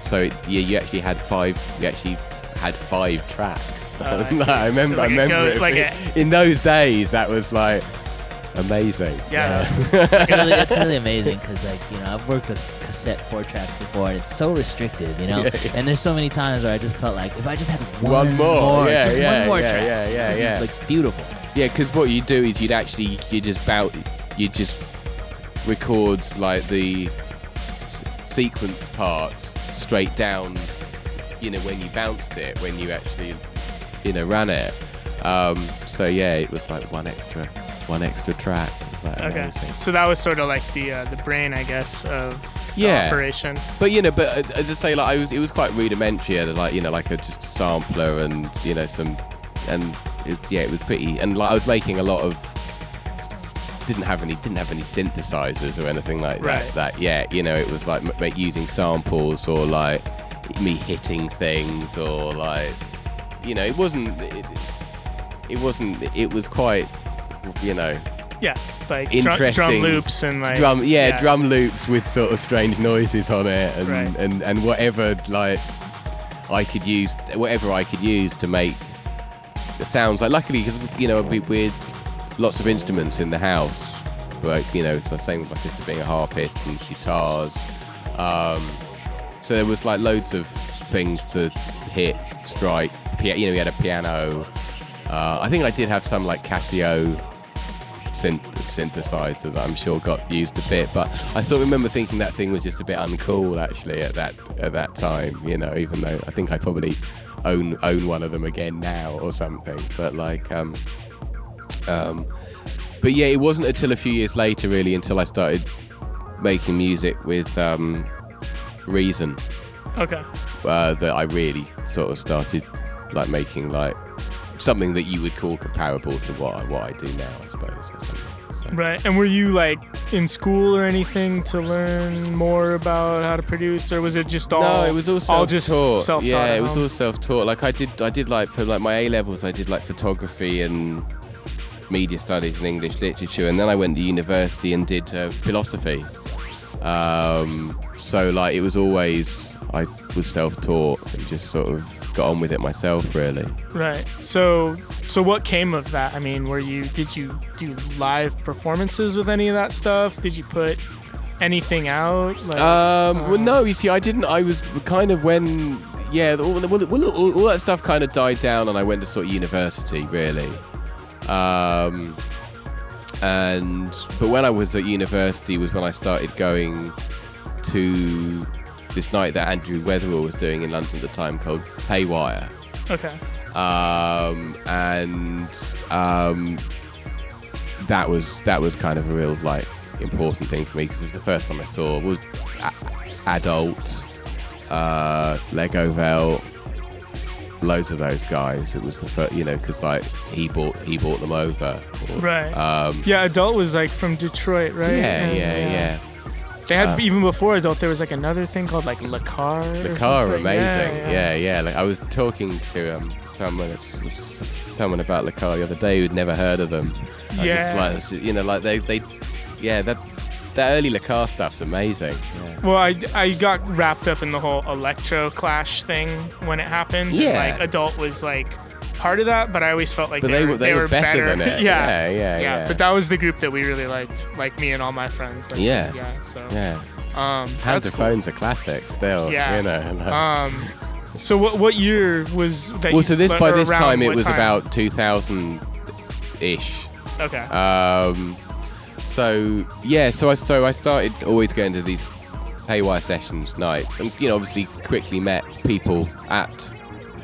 So it, yeah, you actually had five. You actually had five tracks. Oh, I Like. I remember. Like I a remember go- it like being- a- in those days. That was like amazing. Yeah. it's really, it's really amazing because like you know I've worked with cassette four tracks before and it's so restricted you know Yeah, yeah. and there's so many times where I just felt like if I just had one, One more, yeah, just yeah, one more yeah, track yeah, yeah, it be, yeah. like beautiful Yeah, because what you do is you'd actually you just bout you just records like the s- sequenced parts straight down. You know when you bounced it, when you actually you know ran it. Um, so yeah, it was like one extra one extra track. It was like Okay. amazing. So that was sort of like the uh, the brain, I guess, of the Yeah. operation. But you know, but uh, as I say, like I was, it was quite rudimentary. Like you know, like a just a sampler and you know some, and it, yeah, it was pretty. And like I was making a lot of, didn't have any, didn't have any synthesizers or anything like Right. that. That yeah, you know, it was like m- using samples or like me hitting things or like, you know, it wasn't, it, it wasn't, it was quite, you know, Yeah, like drum, drum loops and like drum yeah, drum loops with sort of strange noises on it and, Right. and and whatever like I could use whatever I could use to make the sounds like luckily because you know we with lots of instruments in the house but you know it's the same with my sister being a harpist and guitars um, so there was like loads of things to hit strike you know we had a piano uh, I think I did have some like Casio synth- synthesizer that I'm sure got used a bit. But I sort of remember thinking that thing was just a bit uncool actually at that at that time. You know, even though I think I probably own own one of them again now or something. But like, um, um, but yeah, it wasn't until a few years later really until I started making music with um, Reason Okay. uh, that I really sort of started like making like something that you would call comparable to what I, what I do now, I suppose, or something. So. Right. And were you like in school or anything to learn more about how to produce, or was it just all? no, it was all self-taught. just self-taught yeah, it was all self-taught. Like I did, I did like for like my A levels, I did like photography and media studies and English literature, and then I went to university and did uh, philosophy. Um, so like it was always I was self-taught and just sort of got on with it myself, really. Right. So, so what came of that? I mean, were you did you do live performances with any of that stuff? Did you put anything out? Like, Um, uh, well, no, you see, I didn't. I was kind of when, yeah, all, all, all, all, all that stuff kind of died down, and I went to sort of university, really. Um, and but when I was at university was when I started going to this night that Andrew Weatherall was doing in London at the time called Haywire. Okay. um, and um, that was that was kind of a real like important thing for me because it was the first time I saw was a- adult uh, Legowelt, loads of those guys. It was the first, you know, because like he bought he bought them over. Or, Right. Um, Yeah, Adult was like from Detroit, right? yeah, And, yeah, yeah. They had Uh, even before Adult, there was like another thing called like Le Car. The car, amazing. Yeah, Yeah, yeah. Like I was talking to um, someone, someone about the car the other day who'd never heard of them. I just Yeah. like, you know, like they, they, yeah, that that early Le Car stuff's amazing. Yeah. Well, I, I got wrapped up in the whole electro clash thing when it happened. and, Yeah. like Adult was like part of that, but I always felt like they, they were were- they were better than it. yeah. Yeah, yeah, yeah. But that was the group that we really liked, like me and all my friends. Like, Yeah. Yeah. So. Yeah, Um. Hand to cool. phone's a classic still. Yeah. you know. like- Um. So what what year was that? well, so this by this time it was about 2000 ish. Okay. Um, so yeah, so I so I started always going to these haywire sessions nights, and you know obviously quickly met people at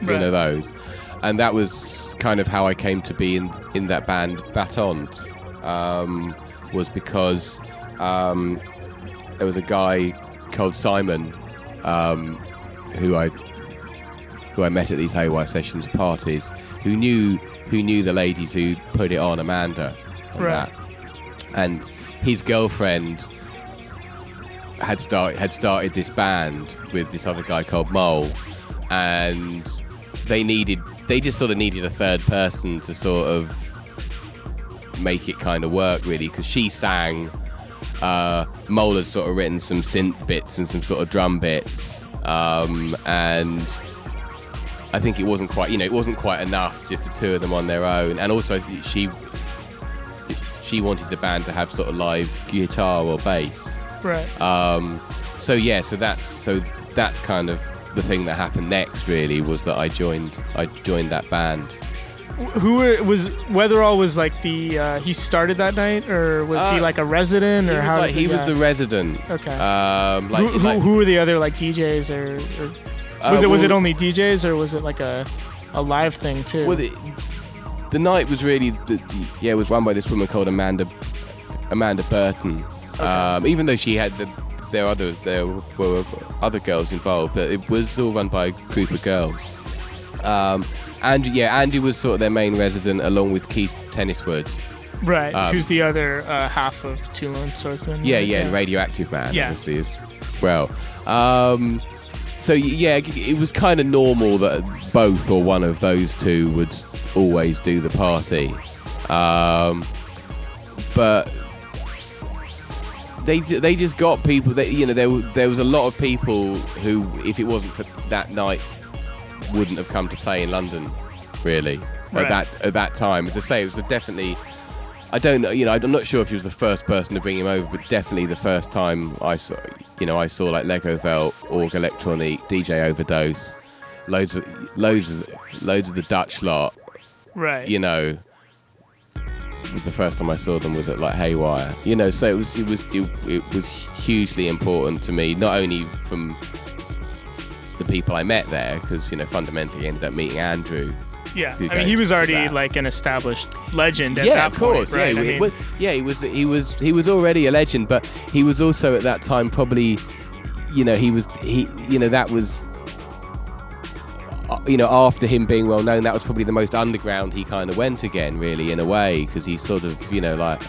one Right. those, and that was kind of how I came to be in in that band Battant, um, was because um, there was a guy called Simon um, who I who I met at these haywire sessions parties who knew who knew the ladies who put it on Amanda and Right. that. And his girlfriend had start had started this band with this other guy called Mole and they needed they just sort of needed a third person to sort of make it kind of work really because she sang uh, Mole had sort of written some synth bits and some sort of drum bits um, and I think it wasn't quite, you know, it wasn't quite enough just the two of them on their own. And also, she she wanted the band to have sort of live guitar or bass. right. Um, so yeah, so that's so that's kind of the thing that happened next. Really, was that I joined I joined that band. Who were, was Weatherall was like the uh, he started that night or was he Uh, like a resident He or was, how like, he was uh, the resident. okay Um, like, who, who, like- who were the other like DJs or, or uh, was it was well, it only DJs or was it like a a live thing too Well, the, the night was really, the, yeah, it was run by this woman called Amanda Amanda Burton. Um, even though she had the, there were other there were other girls involved, but it was all run by a group of girls. Um, and yeah, Andy was sort of their main resident, along with Keith Tenniswood. right um, who's the other uh, half of Two Lone Swordsmen Yeah, yeah, and Radioactive Man, Yeah. obviously as well. Um, so yeah, it was kind of normal that both or one of those two would always do the party, um, but they they just got people that you know there there was a lot of people who if it wasn't for that night wouldn't have come to play in London really Right. at that at that time. As I say, it was a definitely. I don't know, you know, I'm not sure if he was the first person to bring him over, but definitely the first time I saw, you know, I saw like Lego Vel, Orgue Electronique, DJ Overdose, loads of, loads of, loads of the Dutch lot, right. you know, it was the first time I saw them was at like Haywire, you know, so it was, it was, it, it was hugely important to me, not only from the people I met there, because you know, fundamentally I ended up meeting Andrew, yeah I mean he was already that. like an established legend at yeah, that of course. point, right Yeah, I he, mean, yeah, he was. He was. He was already a legend, but he was also at that time probably, you know, he was. He, you know, that was. uh, You know, after him being well known, that was probably the most underground he kind of went again, really, in a way, because he sort of, you know, like,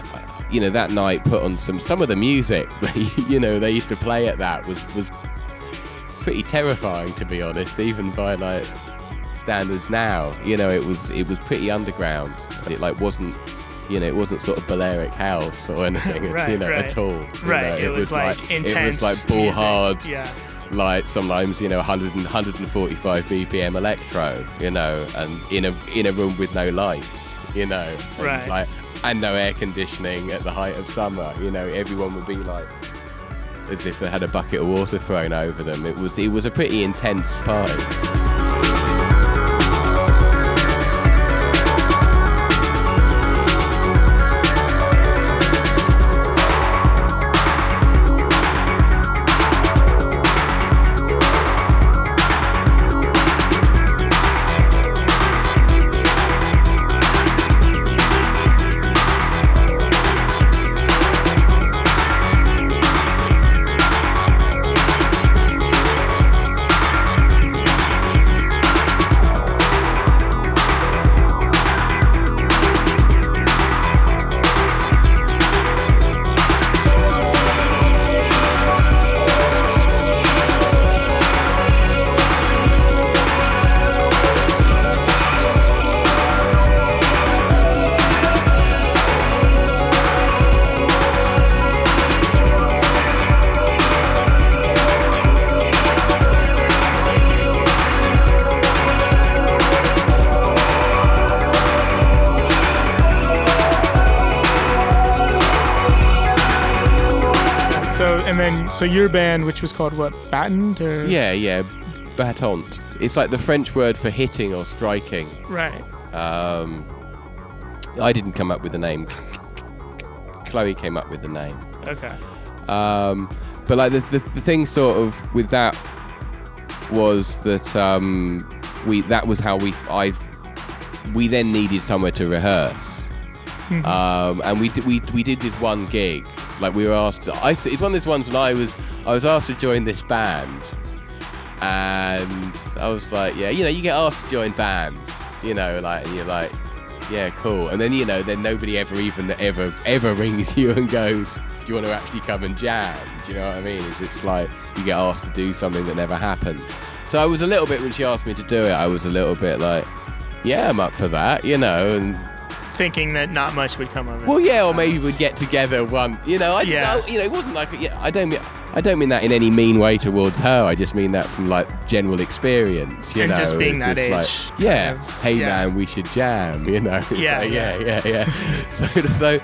you know, that night put on some some of the music, you know, they used to play at that was was pretty terrifying, to be honest, even by like standards now. You know, it was it was pretty underground. It like wasn't you know, it wasn't sort of Balearic house or anything, Right, you know, right. at all. right know. it, was, like, it intense was like ball music. hard, yeah like sometimes you know 100 and 145 BPM electro, you know, and in a in a room with no lights, you know, and Right. like and no air conditioning at the height of summer. You know, everyone would be like as if they had a bucket of water thrown over them. It was it was a pretty intense party. So your band, which was called what, Battened or Yeah, yeah, battant. It's like the French word for hitting or striking. right? Um, I didn't come up with the name. Chloe came up with the name. Okay. Um, but like the, the the thing sort of with that was that um, we that was how we I we then needed somewhere to rehearse, um, and we did we we did this one gig. Like we were asked. I it's one of those ones when I was I was asked to join this band, and I was like, yeah, you know, you get asked to join bands, you know, like and you're like, yeah, cool. And then you know, then nobody ever even ever ever rings you and goes, do you want to actually come and jam? Do you know what I mean? It's, it's like you get asked to do something that never happened. So I was a little bit when she asked me to do it. I was a little bit like, yeah, I'm up for that, you know, and Thinking that not much would come of it. well, yeah, or maybe we'd get together one. You know, I Yeah. you know, it wasn't like yeah. I don't mean I don't mean that in any mean way towards her. I just mean that from like general experience. You And know, just being that just age, Like, yeah, of, hey yeah. man, we should jam. You know. Yeah, like, yeah. yeah, yeah, yeah. so, so,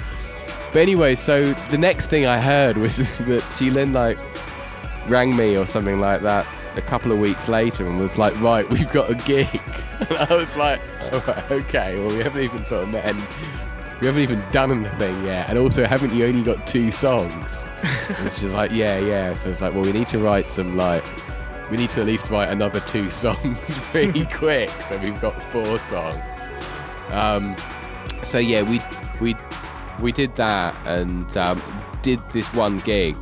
but anyway, so the next thing I heard was that she then like rang me or something like that a couple of weeks later and was like, right, we've got a gig. And I was like, right, okay, well, we haven't even sort of met and we haven't even done anything yet. And also, haven't you only got two songs? and she's like, yeah, yeah. So it's like, well, we need to write some, like, we need to at least write another two songs pretty quick. So we've got four songs. Um, so yeah, we we we did that and um, did this one gig,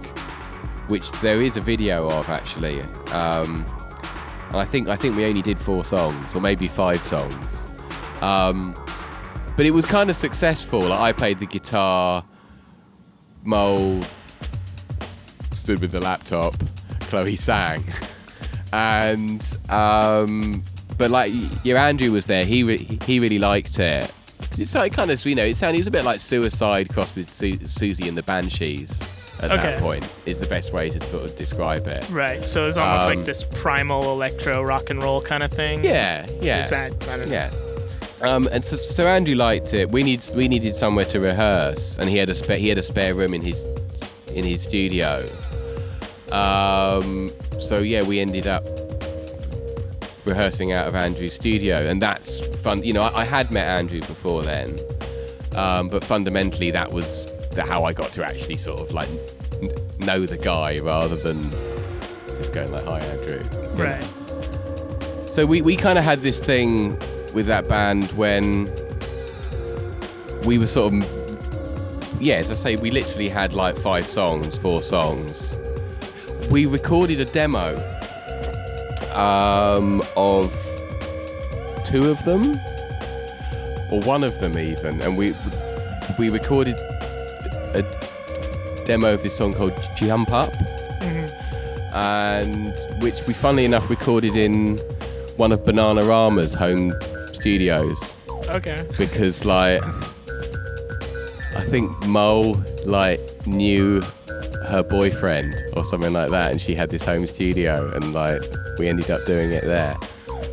which there is a video of actually. Um, and I think I think we only did four songs or maybe five songs. Um, but it was kind of successful. Like I played the guitar, Mo stood with the laptop, Chloe sang, and um, but like your Andrew was there. He re- he really liked it. It's like kind of you know it sounded it was a bit like Suicide crossed with Su- Siouxsie and the Banshees. At Okay. that point, is the best way to sort of describe it. Right. So it's almost Um, like this primal electro rock and roll kind of thing. Yeah, yeah. Is that I don't know. Yeah. Um, and so, so Andrew liked it. We need we needed somewhere to rehearse, and he had a spare he had a spare room in his in his studio. Um, so yeah, we ended up rehearsing out of Andrew's studio, and that's fun. You know, I, I had met Andrew before then, um, but fundamentally that was the, how I got to actually sort of like n- know the guy rather than just going like, "Hi, Andrew." you. Right. So we, we kind of had this thing with that band when we were sort of, yeah, as I say, we literally had like five songs, four songs. We recorded a demo um, of two of them, or one of them even, and we we recorded a demo of this song called Jump Up mm-hmm. and which we funnily enough recorded in one of Bananarama's home studios. Okay. because like I think Mo like knew her boyfriend or something like that and she had this home studio and like we ended up doing it there.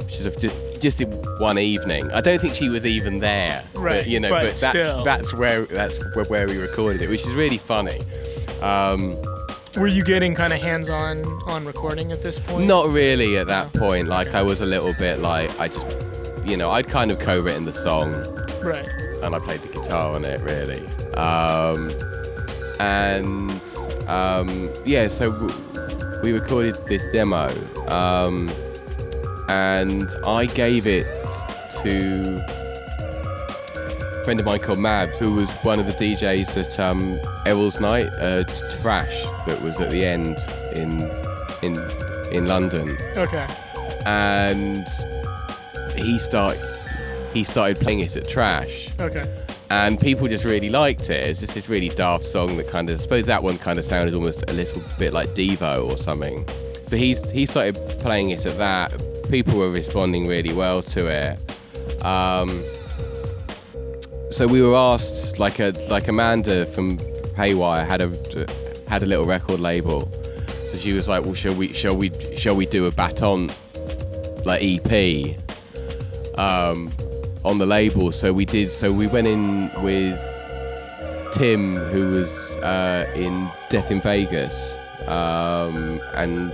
Which is just just in one evening I don't think she was even there Right, but you know but but, that's still. that's where that's where, we recorded it which is really funny um, Were you getting kind of hands on on recording at this point? Not really at that point. Like I was a little bit like I just, you know, I'd kind of co-written the song Right. and I played the guitar on it really. Um, and um, yeah, so w- we recorded this demo, um, and I gave it to a friend of mine called Mabs, who was one of the DJs at um, Erol's Night, uh, Trash, that was at the end in in in London Okay. and he start he started playing it at Trash, Okay. and people just really liked it. It's just this really daft song that kind of, I suppose that one kind of sounded almost a little bit like Devo or something. So he's he started playing it at that. People were responding really well to it. Um, so we were asked, like a like Amanda from Haywire had a had a little record label. So she was like, "Well, shall we shall we shall we do a Battant like EP um, on the label?" So we did. So we went in with Tim, who was uh, in Death in Vegas, um, and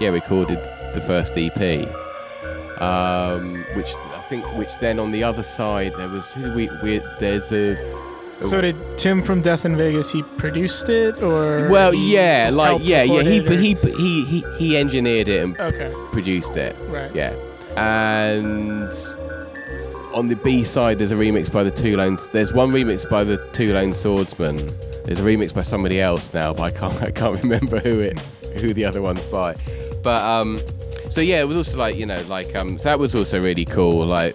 yeah, recorded the first EP. Um, which I think, which then on the other side there was we, we there's a So did Tim from Death in Vegas? He produced it, or well, yeah, like yeah, yeah. He or- he he he he engineered it and Okay, produced it. right. Yeah. And on the B side, there's a remix by the Two Lones. There's one remix by the Two Lone Swordsmen. There's a remix by somebody else now, but I can't I can't remember who it who the other one's by. But um, so yeah, it was also like you know like um that was also really cool. Like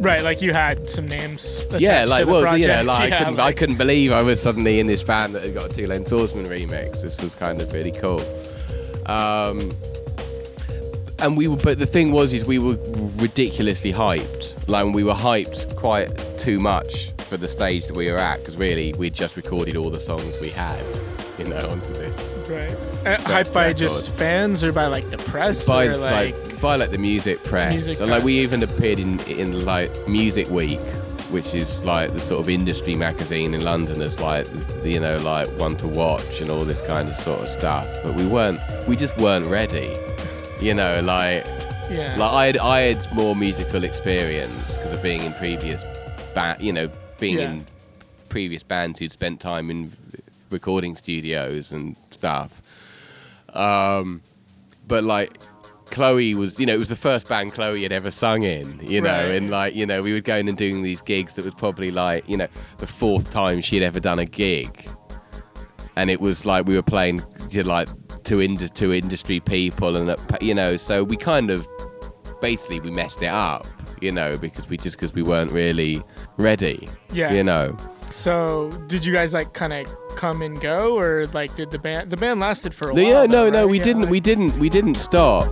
Right, like you had some names. yeah, like well you know like I couldn't I couldn't believe I was suddenly in this band that had got a Two Lone Swordsmen remix. This was kind of really cool. Um, and we were, but the thing was, is we were ridiculously hyped. Like we were hyped quite too much for the stage that we were at, because really we'd just recorded all the songs we had, you know, onto this. Right. Uh, hyped by record. just fans or by like the press By or like, like, by like the music press, Music and like we even appeared in in like Music Week, which is like the sort of industry magazine in London, as like you know like one to watch and all this kind of sort of stuff. But we weren't, we just weren't ready, you know, like. yeah. Like I had, I had more musical experience because of being in previous, ba- you know, being Yeah. in previous bands who'd spent time in recording studios and stuff. Um, but like Chloe was, you know, it was the first band Chloe had ever sung in, you know, Right. and like, you know, we were going and doing these gigs that was probably like, you know, the fourth time she'd ever done a gig. And it was like we were playing know, like to ind- to industry people and you know, so we kind of basically we messed it up, you know, because we just because we weren't really ready, yeah. you know. So did you guys like kind of come and go, or like did the band? The band lasted for a while. yeah, no, though, no, right? we Yeah, didn't, like- we didn't, we didn't stop.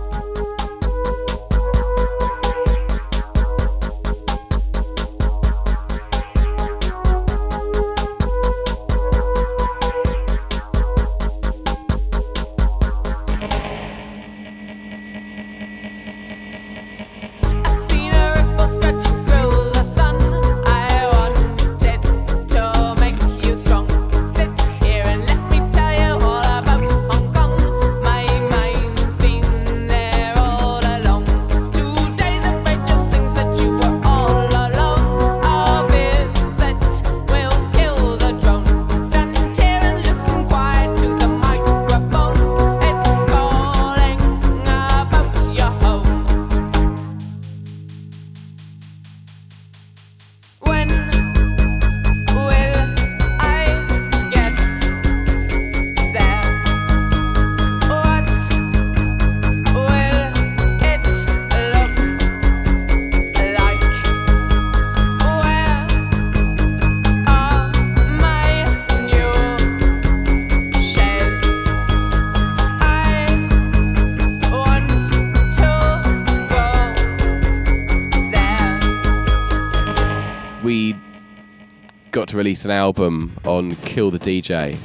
Got to release an album on Kill the DJ,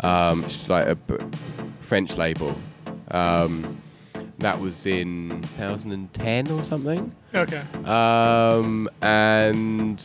um, which is like a b- French label. Um, that was in 2010 or something. Okay. Um, and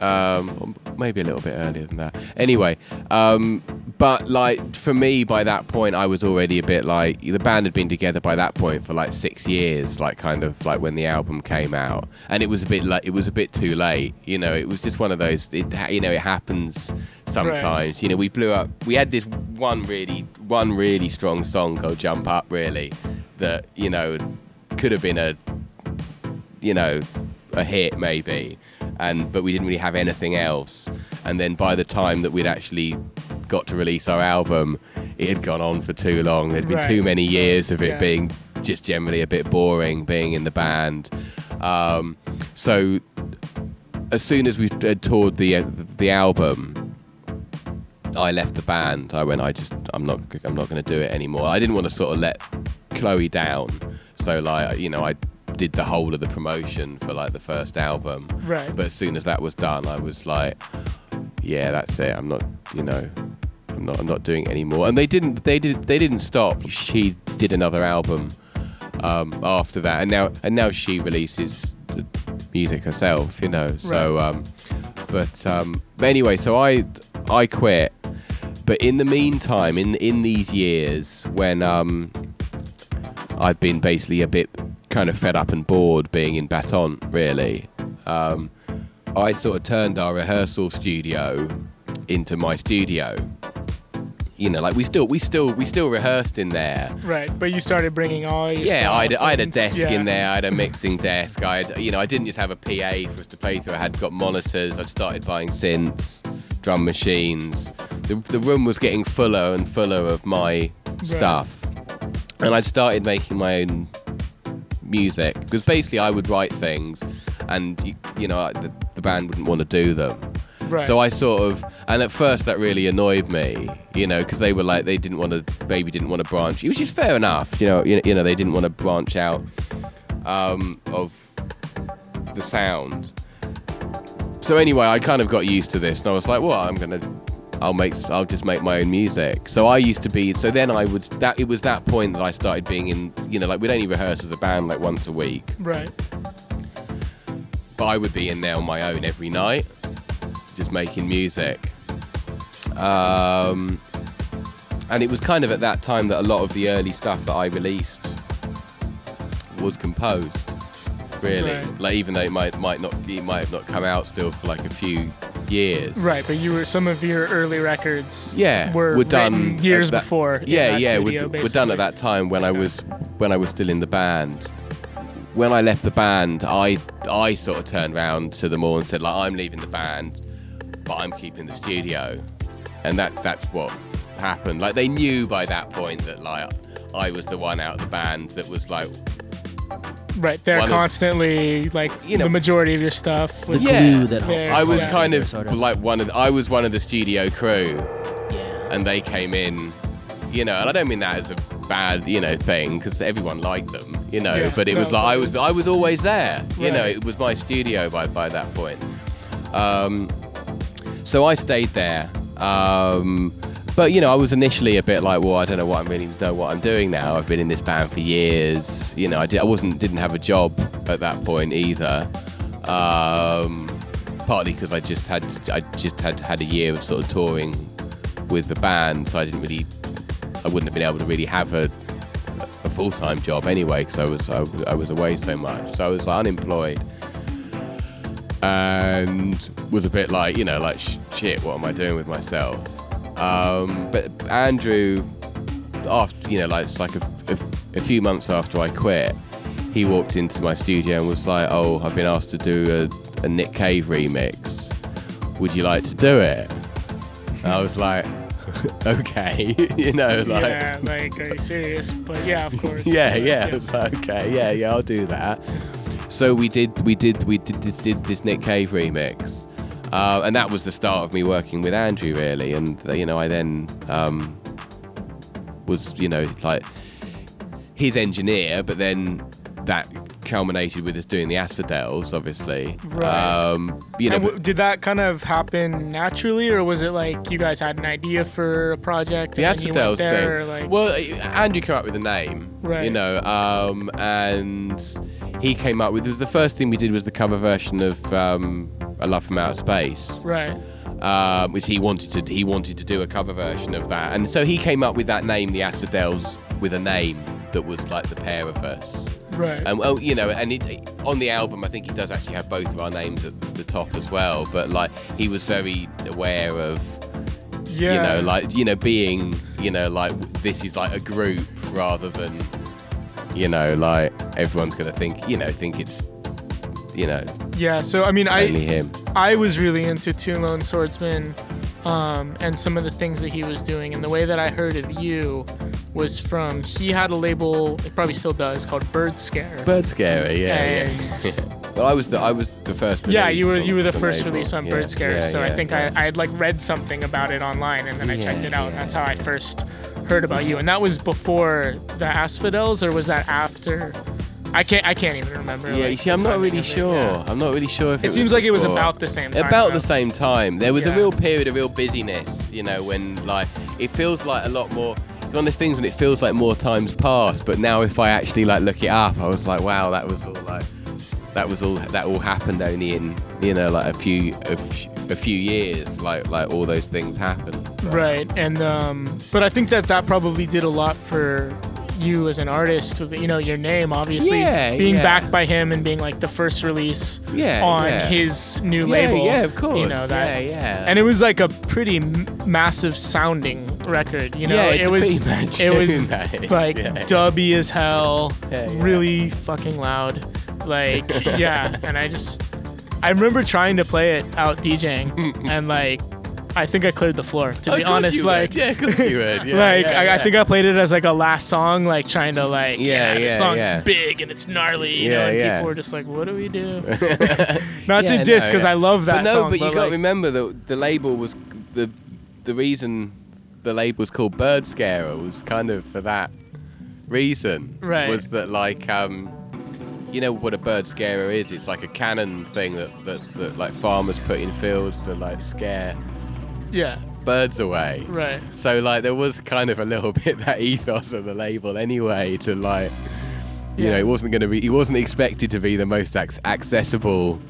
um, maybe a little bit earlier than that. Anyway, um, but like for me, by that point, I was already a bit like the band had been together by that point for like six years, like kind of like when the album came out, and it was a bit like it was a bit too late. You know, it was just one of those. It you know, it happens sometimes. You know, we blew up. We had this one really, one really strong song called "Jump Up," really, that you know could have been a you know, a hit maybe, and but we didn't really have anything else. And then by the time that we'd actually got to release our album, it had gone on for too long. There'd been too many so, years of it yeah. being just generally a bit boring, being in the band. Um, so as soon as we had toured the the album, I left the band. I went. I just. I'm not. I'm not going to do it anymore. I didn't want to sort of let Chloe down. So like, you know, I did the whole of the promotion for like the first album. Right. But as soon as that was done, I was like, yeah, that's it. I'm not. You know. I'm not. I'm not doing it anymore. And they didn't. They did. They didn't stop. She did another album um, after that, and now and now she releases the music herself. You know. So. Um, but um, but anyway, so I I quit. But in the meantime, in in these years when um, I'd been basically a bit kind of fed up and bored being in Battant, really, um, I'd sort of turned our rehearsal studio into my studio. You know, like we still we still we still rehearsed in there. Right, but you started bringing all your Yeah, I had, I had a desk yeah. in there. I had a mixing desk. I had, you know, I didn't just have a PA for us to play through. I had got monitors. I'd started buying synths, drum machines. The, the room was getting fuller and fuller of my stuff, and I'd started making my own music because basically I would write things, and you, you know, I- the, the band wouldn't want to do them. Right. So I sort of, and at first that really annoyed me, you know, because they were like they didn't want to, maybe didn't want to branch, which is fair enough, you know, you know, you know they didn't want to branch out um, of the sound. So anyway, I kind of got used to this, and I was like, well, I'm gonna, I'll make, I'll just make my own music. So I used to be, so then I would, that it was that point that I started being in, you know, like we'd only rehearse as a band like once a week, Right. but I would be in there on my own every night, just making music. Um, and it was kind of at that time that a lot of the early stuff that I released was composed. Really, Right. like even though it might might not it might have not come out still for like a few years. Right, but you were some of your early records. Yeah, were were done years that- before. Yeah, yeah, studio, were, were done at that time when I was when I was still in the band. When I left the band, I I sort of turned around to them all and said like I'm leaving the band, but I'm keeping the studio, and that's that's what happened. Like they knew by that point that like I was the one out of the band that was like Right, they're one of- constantly like You know- the majority of your stuff. The was- Yeah. that I was Yeah. kind of sort of. like one of the, I was one of the studio crew. yeah. and they came in, you know, and I don't mean that as a bad, you know, thing because everyone liked them, you know, Yeah, but it was like I was was- I was always there, you know, it was my studio by by that point. Um, so I stayed there. Um, but you know, I was initially a bit like, well, I don't know what I'm really know what I'm doing now. I've been in this band for years. You know, I, did, I wasn't didn't have a job at that point either. Um, partly because I just had I just had had a year of sort of touring with the band, so I didn't really I wouldn't have been able to really have a a full time job anyway because I was I, I was away so much. So I was unemployed and was a bit like you know like shit. What am I doing with myself? Um, but Andrew, after you know like it's like a, a, a few months after I quit, he walked into my studio and was like, "Oh, I've been asked to do a, a Nick Cave remix. Would you like to do it?" And I was like, "Okay," you know, like. yeah, like are you serious? But yeah, of course. yeah, Uh, yeah. Like, okay, yeah, yeah, I'll do that. So we did, we did, we did, did, did this Nick Cave remix, uh, and that was the start of me working with Andrew, really. And uh, you know, I then um, was, you know, like his engineer, but then that culminated with us doing the Asphodels, obviously. Right. Um, you know, w- did that kind of happen naturally, or was it like you guys had an idea for a project? the and you went Asphodels there, thing. Like, well, Andrew came up with the name, Right. You know, um, and he came up with this. The first thing we did was the cover version of um, "A Love from Outer Space," right, um, which he wanted to. He wanted to do a cover version of that, and so he came up with that name, the Asphodels, with a name that was like the pair of us. right. And well, you know, and it, on the album, I think he does actually have both of our names at the top as well. But like, he was very aware of yeah. you know, like you know, being you know, like this is like a group rather than you know, like everyone's gonna think you know, think it's you know, yeah. So I mean, I him. I was really into Two Lone Swordsmen, um, and some of the things that he was doing, and the way that I heard of you was from he had a label, it probably still does, called Bird Scarer. Bird scary, yeah, And- yeah. well, I was the I was the first. yeah, you were you were the the first label. release on Yeah, Bird Scarer, yeah, so I think yeah. I, I had like read something about it online, and then I checked it out, yeah. that's how I first heard about you. And that was before the Asphodels, or was that after? I can't I can't even remember. Yeah, like, you see, I'm not really sure. yeah. I'm not really sure if it, It seems like it was about the same time. about though. the same time. There was Yeah. a real period of real busyness, you know, when like it feels like a lot more. It's one of those things when it feels like more times passed, but now if I actually like look it up, I was like, wow, that was all like that was all that all happened only in you know like a few a few years, like like all those things happened. Right, and um, but I think that that probably did a lot for you as an artist. You know, your name obviously Yeah, being yeah. backed by him and being like the first release Yeah, on his new label. yeah, of course. You know that, Yeah, yeah. and it was like a pretty massive sounding record. You know, Yeah, it was it was is, like yeah. dubby as hell, really fucking loud. Like yeah, and I just I remember trying to play it out DJing and like. I think I cleared the floor. To Of be honest, like yeah, you would. Yeah, like yeah, I, I think I played it as like a last song, like trying to like Yeah, the yeah, song's yeah. big and it's gnarly, you know, Yeah, and yeah. people were just like, "What do we do?" Not Yeah, to diss no, because yeah. I love that but no, song, but you got to like, remember that the label was the the reason the label was called Bird Scarer was kind of for that reason. Right. Was that like um you know what a bird scarer is? It's like a cannon thing that, that, that like farmers put in fields to like scare yeah, birds away. right, So like there was kind of a little bit that ethos of the label anyway to like you know it wasn't going to be it wasn't expected to be the most ac- accessible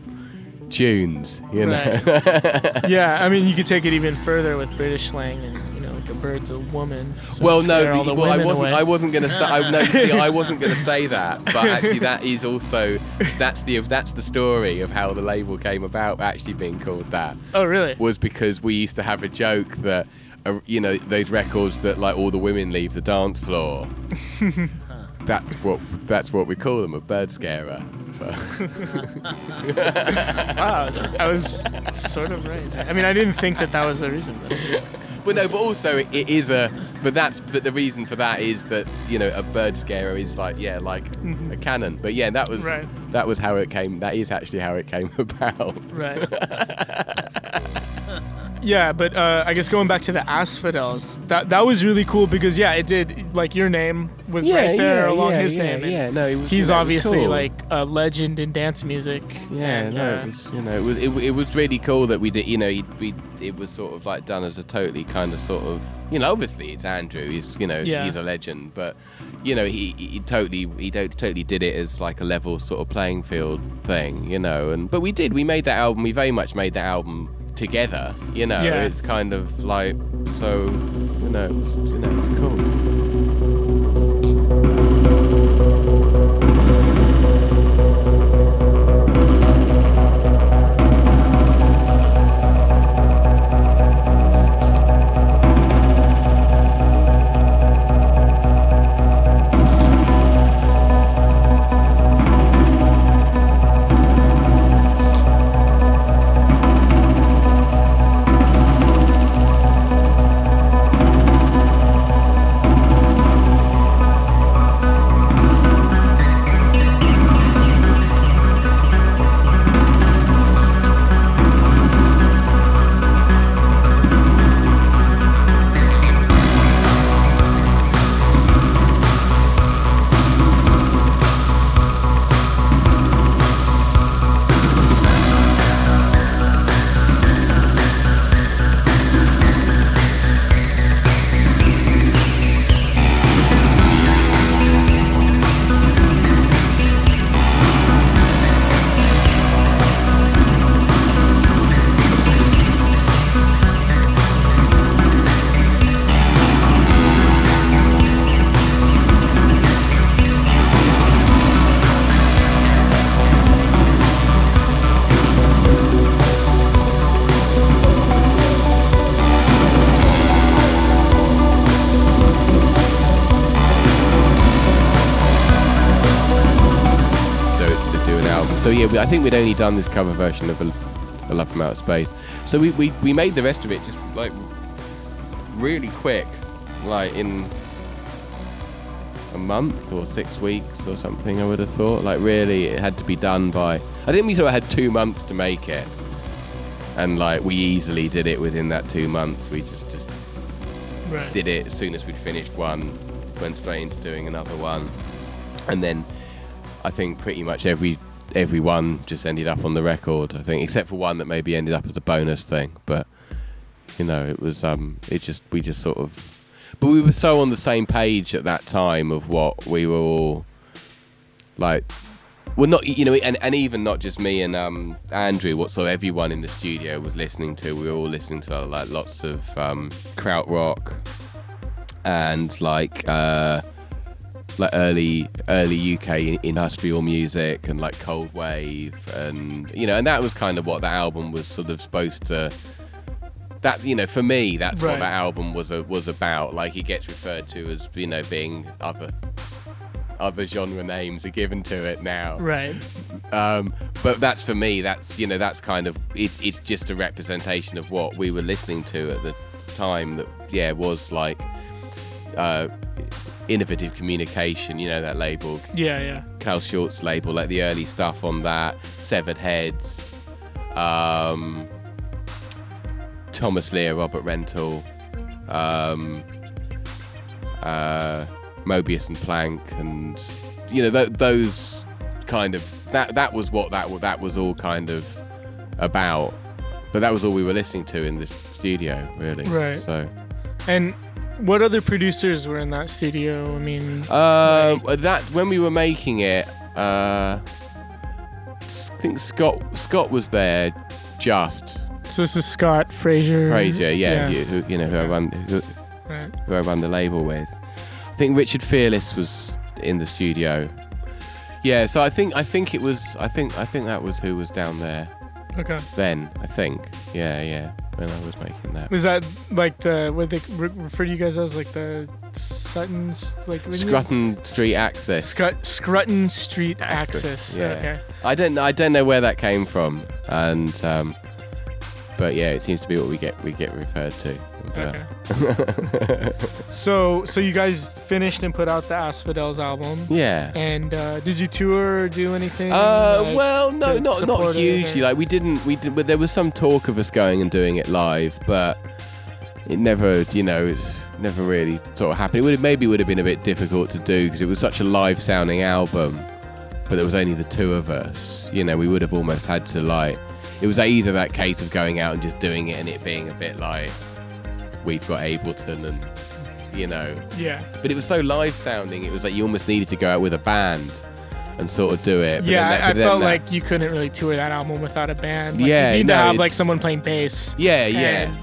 tunes you know yeah. I mean, you could take it even further with British slang, and you know, like a bird's a woman. so well no well I wasn't away. I wasn't going to say I, no, see, I wasn't going to say that but actually that is also that's the that's the story of how the label came about actually being called that Oh, really? was because we used to have a joke that uh, you know those records that like all the women leave the dance floor. that's what that's what we call them, a bird scarer. Wow, I was, I was sort of right. I mean, I didn't think that that was the reason. But But no, but also it, it is a. But that's but the reason for that is that you know a bird scarer is like yeah like a cannon. But yeah, that was Right. that was how it came. That is actually how it came about. Right. yeah, but uh, I guess going back to the Asphodels, that that was really cool because yeah, it did like your name was right there along his yeah, name. and Yeah, no, it was. He's you know, obviously cool. like a legend in dance music. Yeah, and, no, uh, it was you know it was it, it was really cool that we did you know he, we it was sort of like done as a totally kind of sort of you know obviously it's Andrew he's you know Yeah. he's a legend but you know he, he totally he totally did it as like a level sort of playing field thing you know and but we did we made that album we very much made that album together you know Yeah. it's kind of like so you know it was, you know it was cool. We, I think we'd only done this cover version of a, a Love from Outer Space. So we, we we made the rest of it just like really quick, like in a month or six weeks or something. I would have thought. Like really, it had to be done by. I think we sort of had two months to make it, and like we easily did it within that two months. We just just right. did it as soon as we'd finished one, went straight into doing another one, and then I think pretty much every every one just ended up on the record. I think except for one that maybe ended up as a bonus thing, but you know it was um it just we just sort of but we were so on the same page at that time of what we were all like well, not you know, and, and even not just me and um, Andrew. What so everyone in the studio was listening to. We were all listening to like lots of um, krautrock and like uh, like early early UK industrial music and like cold wave and you know, and that was kind of what the album was sort of supposed to. That you know, for me, that's Right. what that album was a, was about. Like it gets referred to as you know being other other genre names are given to it now. Right. Um, but that's for me. That's you know that's kind of it's it's just a representation of what we were listening to at the time. That yeah was like uh, innovative communication. You know that label, Yeah, yeah. Klaus Schulze label, like the early stuff on that, Severed Heads, um, Thomas Leer, Robert Rental, um, uh, Moebius and Plank, and you know th- those kind of that that was what that that was all kind of about. But that was all we were listening to in the studio, really. Right. So. And what other producers were in that studio? I mean, Uh, that when we were making it, uh, I think Scott Scott was there just so this is Scott Fraser. Frazier, yeah, Yeah. You, who, you know who I run who, Right. who I run the label with. I think Richard Fearless was in the studio. Yeah, so I think I think it was I think I think that was who was down there Okay. then. I think, yeah, yeah, when I was making that. Was that like the what they re- refer to you guys as like the Sutton's like when you- Scrutton Street Access. Scrut- Scrutton Street Axis, Access. yeah. Okay. I don't I don't know where that came from, and um, but yeah, it seems to be what we get we get referred to. Okay. so so you guys finished and put out the Asphodels album. yeah. And uh, did you tour or do anything? Uh, like- well, no, not not hugely. Like we didn't, we did, but there was some talk of us going and doing it live, but it never, you know, it never really sort of happened. It would have, maybe would have been a bit difficult to do because it was such a live sounding album, but there was only the two of us. You know, we would have almost had to like. It was either that case of going out and just doing it and it being a bit like we've got Ableton and you know yeah. but it was so live sounding. It was like you almost needed to go out with a band and sort of do it. But Yeah, that- I, I felt that- like you couldn't really tour that album without a band. Like, Yeah, you need no, to have like someone playing bass. yeah, yeah.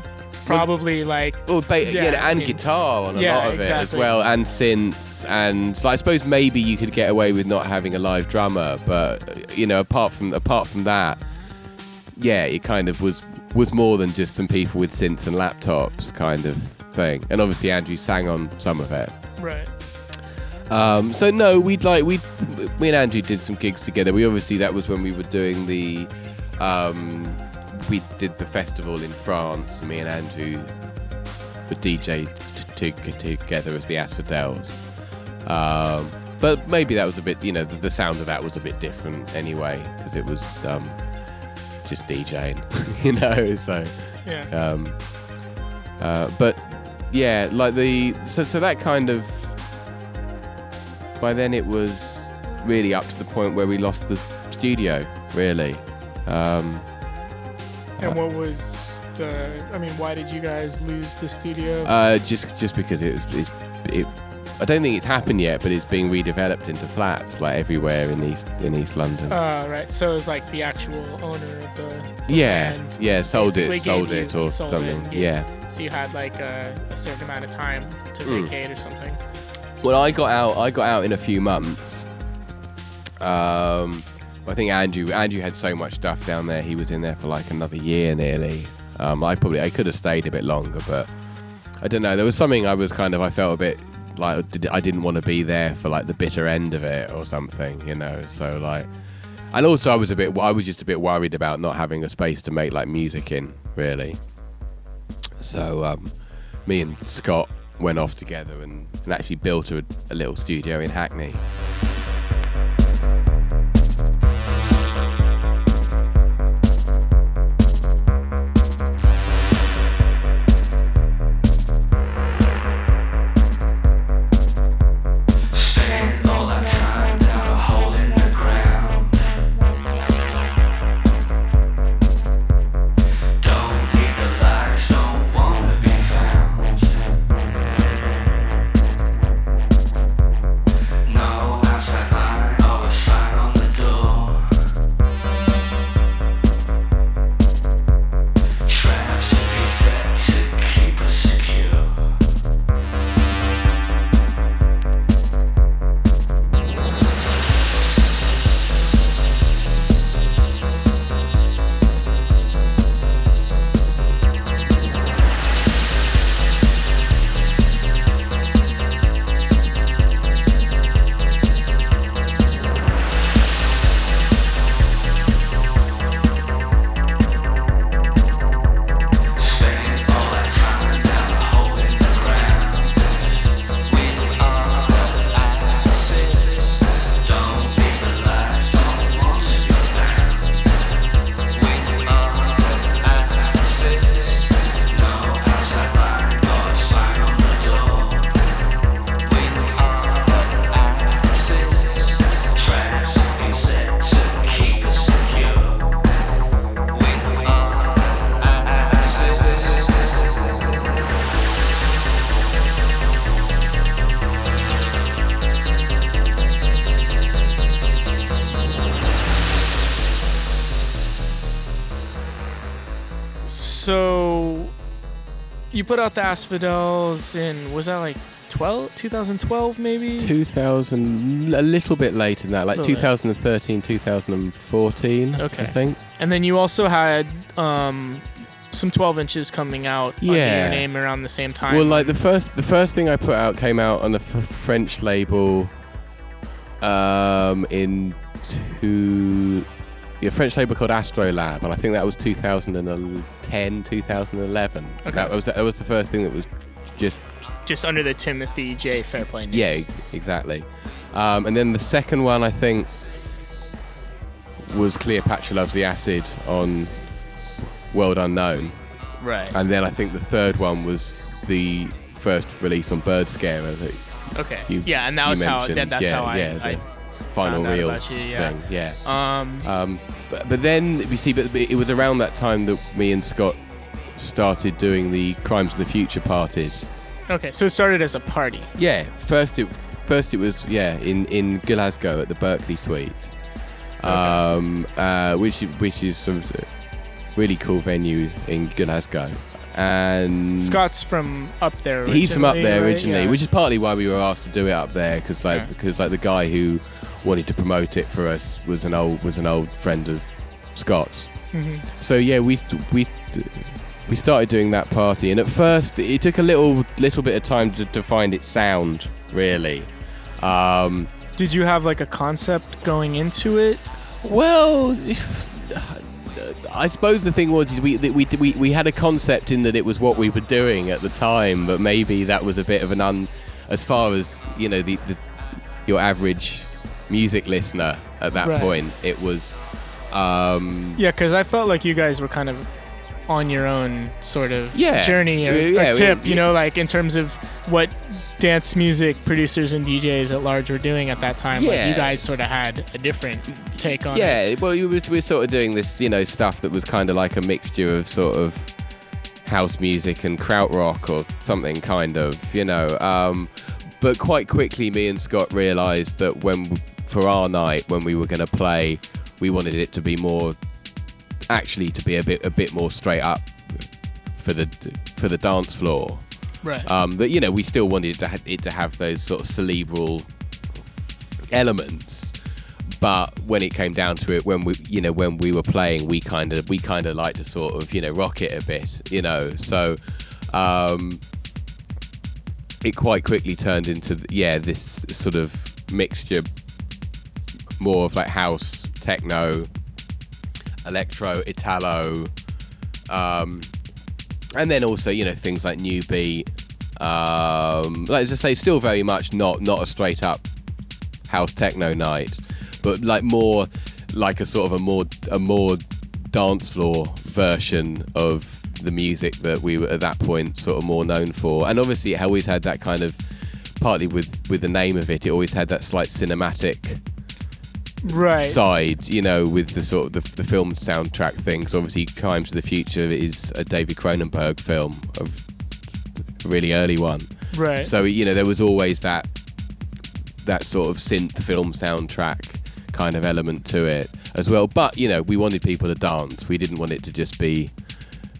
Probably like Well, ba- Yeah, yeah, I and mean- guitar on a Yeah, lot of it as well, and synths, and like, I suppose maybe you could get away with not having a live drummer, but you know, apart from apart from that, yeah, it kind of was was more than just some people with synths and laptops kind of thing. And obviously, Andrew sang on some of it. right. Um, so no, we'd like we me and Andrew did some gigs together. We obviously that was when we were doing the um, we did the festival in France. Me and Andrew were DJ t- t- together as the Asphodels. Um, but maybe that was a bit, you know, the, the sound of that was a bit different anyway because it was um, just DJing, you know. So Yeah. um, uh, but yeah, like the so so that kind of by then it was really up to the point where we lost the studio. Really, um, and what was the? I mean, why did you guys lose the studio? uh, just just because it was it's, it. I don't think it's happened yet, but it's being redeveloped into flats like everywhere in East in East London. Uh, right. So it was like the actual owner of the. yeah, and yeah, sold it, sold it, or sold something. gave- yeah. So you had like a, a certain amount of time to Mm. vacate or something. Well, I got out. I got out in a few months. Um, I think Andrew. Andrew had so much stuff down there. He was in there for like another year nearly. Um, I probably I could have stayed a bit longer, but I don't know. There was something I was kind of. I felt a bit like I didn't want to be there for like the bitter end of it or something, you know. So like, and also I was a bit. I was just a bit worried about not having a space to make like music in, really. So um, me and Scott went off together and, and actually built a, a little studio in Hackney. Put out the Asphodels in was that like 12 2012 maybe 2000, a little bit later than that, like Little 2013, 2014. Okay. I think. and then you also had um some 12 inches coming out under Yeah. your name around the same time Well, like the first, the first thing I put out came out on a f- French label, um, in two, a French label called Astrolab, and I think that was 2010, 2011. Okay. That was that was the first thing that was just just under the Timothy J Fairplay name yeah, exactly. Um, and then the second one I think was Cleopatra Loves the Acid on World Unknown. right And then I think the third one was the first release on Bird Scarer. Okay you- yeah and that was how that, that's yeah, how I, yeah, I the final real you, yeah. thing. Yeah. um Um, but, but then you see, but it was around that time that me and Scott started doing the Crimes of the Future parties. okay so it started as a party Yeah, first it first it was yeah in in Glasgow at the Berkeley Suite, um, uh, which which is of really cool venue in Glasgow, and Scott's from up there he's from up originally, there right? originally, Yeah. which is partly why we were asked to do it up there because like Yeah. because like the guy who wanted to promote it for us was an old was an old friend of Scott's. Mhm. So yeah, we we we started doing that party, and at first it took a little little bit of time to, to find its sound, really. Um, did you have like a concept going into it well, I suppose the thing was is we, we we we had a concept in that it was what we were doing at the time, but maybe that was a bit of an un as far as you know the, the your average music listener at that Right. point. It was. Um, Yeah, because I felt like you guys were kind of on your own sort of Yeah. journey or, Yeah, or tip, we- you know, like in terms of what dance music producers and DJs at large were doing at that time. Like you guys sort of had a different take on it. yeah, well, we were, we were sort of doing this, you know, stuff that was kind of like a mixture of sort of house music and krautrock or something, kind of, you know. Um, but quite quickly, me and Scott realised that when for our night, when we were going to play, we wanted it to be more, actually, to be a bit a bit more straight up for the for the dance floor. Right. Um, but you know, we still wanted it to, ha- it to have those sort of cerebral elements. But when it came down to it, when we, you know, when we were playing, we kind of, we kind of like to sort of, you know, rock it a bit, you know. So, um, it quite quickly turned into, yeah, this sort of mixture, more of like house, techno, electro, italo, um, and then also you know things like new beat um like as i say still very much not not a straight up house techno night but like more like a sort of a more a more dance floor version of the music that we were at that point sort of more known for. And obviously it always had that kind of partly with with the name of it it always had that slight cinematic right. side, you know, with the sort of the, the film soundtrack thing. So obviously, Crimes of the Future is a David Cronenberg film, a really early one. right. So you know, there was always that that sort of synth film soundtrack kind of element to it as well. But you know, we wanted people to dance. We didn't want it to just be,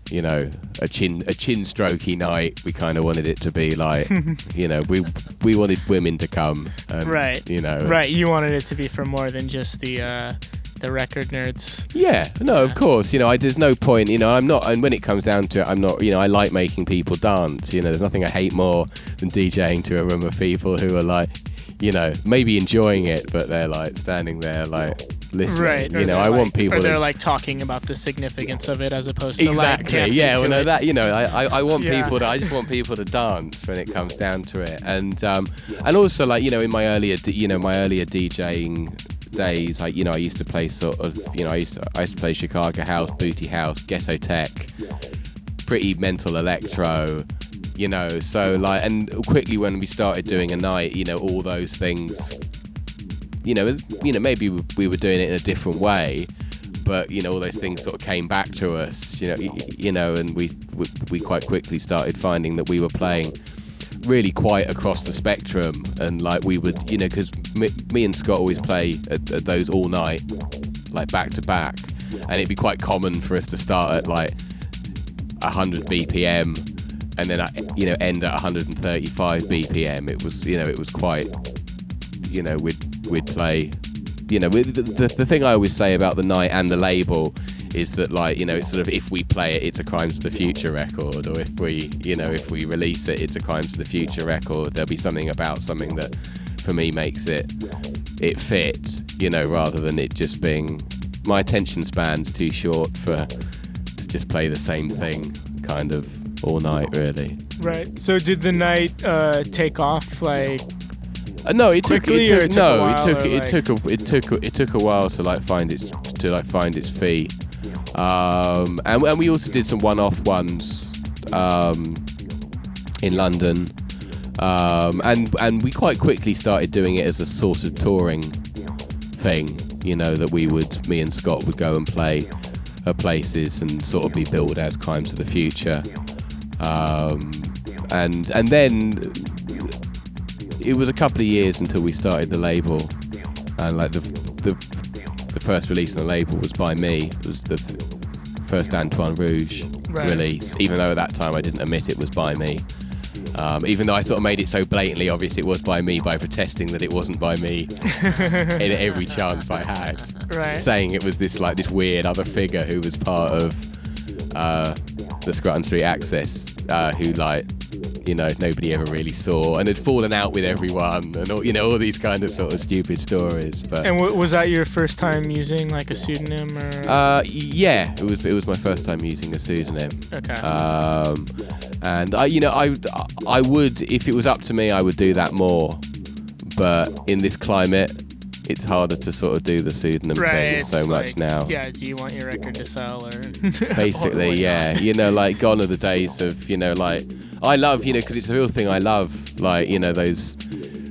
you know, a chin a chin strokey night. We kind of wanted it to be like, you know, we we wanted women to come. And, Right. You know. right. You wanted it to be for more than just the uh, the record nerds. Yeah, no, of course. You know, I, there's no point. You know, I'm not. And when it comes down to it, I'm not. You know, I like making people dance. You know, there's nothing I hate more than DJing to a room of people who are like, you know, maybe enjoying it, but they're like standing there like listening. Right. You know, I like- want people. Or they're like talking about the significance of it as opposed to exactly. dancing yeah. Well, no, it. that you know, I, I, I want Yeah. people to. I just want people to dance when it comes down to it, and um, and also like you know, in my earlier, you know, my earlier DJing days, like you know, I used to play sort of, you know, I used to, I used to play Chicago house, booty house, ghetto tech, pretty mental electro. You know, so like, and quickly when we started doing a night, you know, all those things you know, you know, maybe we- we were doing it in a different way, but you know, all those things sort of came back to us, you know, you know, and we we, we quite quickly started finding that we were playing really quite across the spectrum, and like we would, you know, because me, me and Scott always play at, at those all night, like back to back, and it'd be quite common for us to start at like 100 BPM and then I, you know end at 135 BPM. It was you know it was quite you know we'd we'd play you know the, the, the thing I always say about the night and the label is that like you know it's sort of if we play it it's a crimes of the future record or if we you know if we release it it's a crimes of the future record there'll be something about something that for me makes it it fit you know rather than it just being my attention span's too short for to just play the same thing kind of all night really Right. So did the night uh, take off like Uh, no, it took, it took it took a no, while, it took it like- took a it took a, it took a while to like find its to like find its feet. Um, and, and we also did some one-off ones um, in London, um, and and we quite quickly started doing it as a sort of touring thing. You know that we would me and Scott would go and play at places and sort of be billed as Crimes of the Future, um, and and then it was a couple of years until we started the label, and like the the, the first release on the label was by me. It was the first Antoine Rouge Right. release, even though at that time I didn't admit it was by me. Um, even though I sort of made it so blatantly obvious it was by me by protesting that it wasn't by me in every chance I had right? saying it was this like this weird other figure who was part of uh, the Scrutton Street Axis, uh, who like you know nobody ever really saw and had fallen out with everyone, and all, you know all these kind of sort of stupid stories. But And w- was that your first time using like a pseudonym or? uh, yeah, it was it was my first time using a pseudonym. okay. Um, and I, you know, I, I would, if it was up to me, I would do that more. But in this climate, it's harder to sort of do the pseudonym right. thing so much like, now. Yeah. Do you want your record to sell or? Basically, or yeah. You know, like gone are the days of, you know, like I love, you know, because it's the real thing I love, like you know those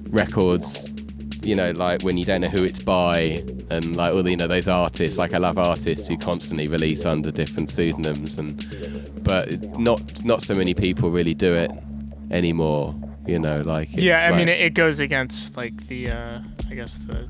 records. You know, like when you don't know who it's by, and like all the, you know those artists. Like I love artists who constantly release under different pseudonyms, and but not not so many people really do it anymore. You know, like Yeah. I mean, it, it goes against like the, uh, I guess the,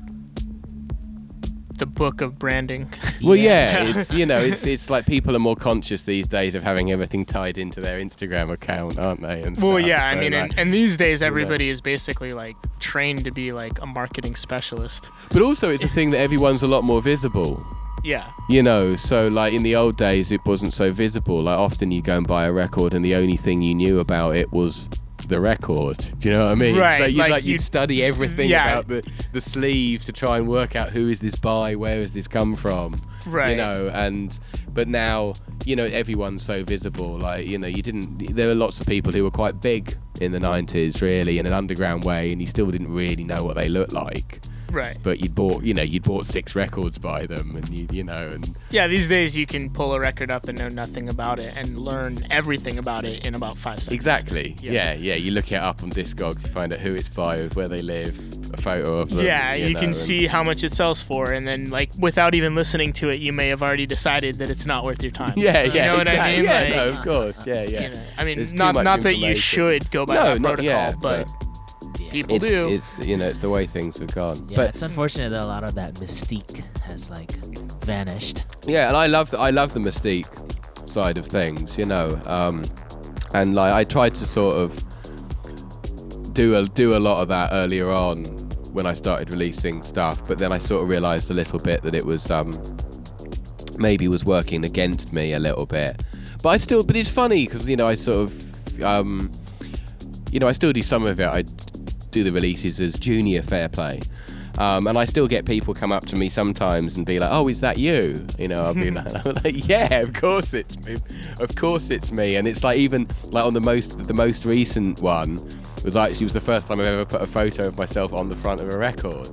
the book of branding. Well, yeah, it's you know, it's it's like people are more conscious these days of having everything tied into their Instagram account, aren't they? And well, stuff. yeah. I mean, like- and, and these days everybody is basically like trained to be like a marketing specialist. but also it's a thing that everyone's a lot more visible. Yeah. You know, so like in the old days, it wasn't so visible. Like often you go and buy a record, and the only thing you knew about it was the record. Do you know what I mean? Right, So you'd like like, you'd, you'd- study everything yeah. about the the sleeve to try and work out who is this by, where has this come from. Right. You know, and but now you know everyone's so visible. Like you know, you didn't. There were lots of people who were quite big in the '90s, really, in an underground way, and you still didn't really know what they looked like. Right. But you'd bought, you know, you'd bought six records by them, and you, you know, and Yeah, these days you can pull a record up and know nothing about it and learn everything about it in about five seconds. Exactly. Yeah. Yeah. yeah, You look it up on Discogs, you find out who it's by, where they live, a photo of them. Yeah, you, know, can and- see how much it sells for, and then like without even listening to it, you may have already decided that it's not worth your time. Yeah, You yeah. know what I mean? Yeah, Like, no, of course. Yeah, yeah. you know, I mean, There's not not that you should go by No, that not protocol, yet, but, Yeah. People it's, do. it's you know it's the way things have gone. Yeah, but it's unfortunate that a lot of that mystique has like vanished. yeah, and I love the, I love the mystique side of things, you know. Um, and like I tried to sort of do a do a lot of that earlier on when I started releasing stuff, but then I sort of realised a little bit that it was um, maybe was working against me a little bit. But I still, but it's funny because you know I sort of, um, you know, I still do some of it. I do the releases as Junior Fairplay. Um, and I still get people come up to me sometimes and be like, "Oh, is that you?" You know, I'll be like, I'm like, "Yeah, of course it's me. Of course it's me." And it's like even like on the most the most recent one was actually was the first time I've ever put a photo of myself on the front of a record,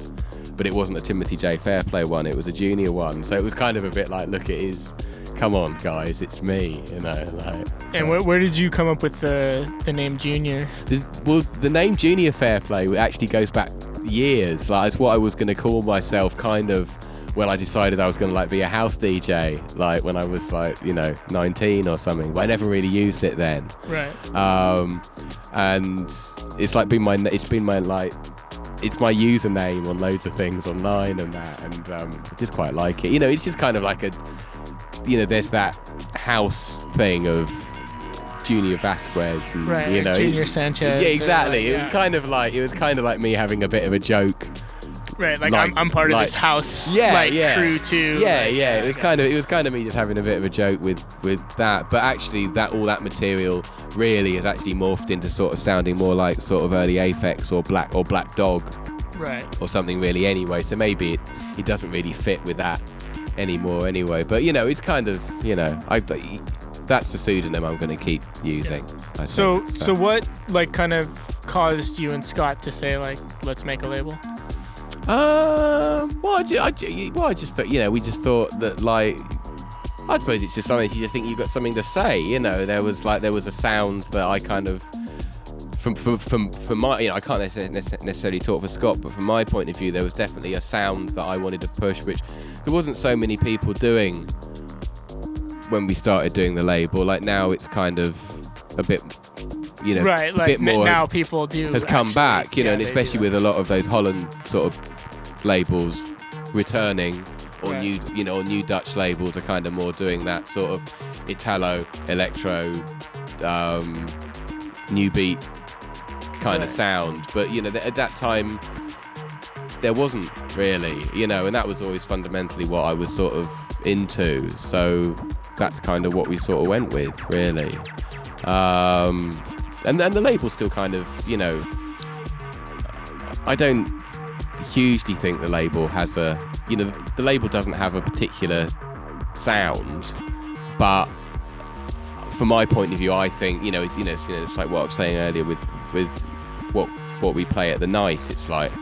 but it wasn't a Timothy J Fairplay one. It was a junior one, so it was kind of a bit like, "Look, it is." Come on, guys, it's me. You know, like. and where, where did you come up with the the name Junior? The, well, the name Junior Fairplay actually goes back years. Like, it's what I was going to call myself, kind of, when I decided I was going to like be a house DJ, like when I was like, you know, 19 or something. But I never really used it then. Right. Um, and it's like been my, it's been my like, it's my username on loads of things online and that, and um, I just quite like it. You know, it's just kind of like a, you know, there's that house thing of Junior Vasquez and Right, you know Junior Sanchez Yeah, exactly. like, It was kind of like it was kind of like me having a bit of a joke. Right, like, like- I'm, I'm part of this house Yeah, like yeah. crew too. Yeah, like, yeah. It was kind of it was kind of me just having a bit of a joke with with that. But actually, that all that material really has actually morphed into sort of sounding more like sort of early Aphex or Black or Black Dog Right. or something really anyway. So maybe it, it doesn't really fit with that anymore anyway. But you know, it's kind of you know I that's the pseudonym I'm going to keep using. I So think, so what like kind of caused you and Scott to say like let's make a label? Um, well, I, ju- I, well, I just thought, you know, we just thought that, like, I suppose it's just something you just think you've got something to say. You know, there was like there was a sound that I kind of, from from from, from my, you know, I can't necessarily, necessarily talk for Scott, but from my point of view, there was definitely a sound that I wanted to push, which there wasn't so many people doing when we started doing the label. Like now, it's kind of a bit, you know, right, a like bit more now people do has come actually- back, you know, and especially with a lot of those Holland sort of labels returning, or Right. new, you know, or new Dutch labels are kind of more doing that sort of Italo, electro, um, new beat kind Right. of sound. But you know, th- at that time, there wasn't really, you know, and that was always fundamentally what I was sort of into. So that's kind of what we sort of went with, really. Um, and then the label still kind of, you know, I don't hugely think the label has a, you know, the label doesn't have a particular sound, but from my point of view, I think, you know, it's, you know, it's, you know, it's like what I was saying earlier with with what what we play at the night. It's like,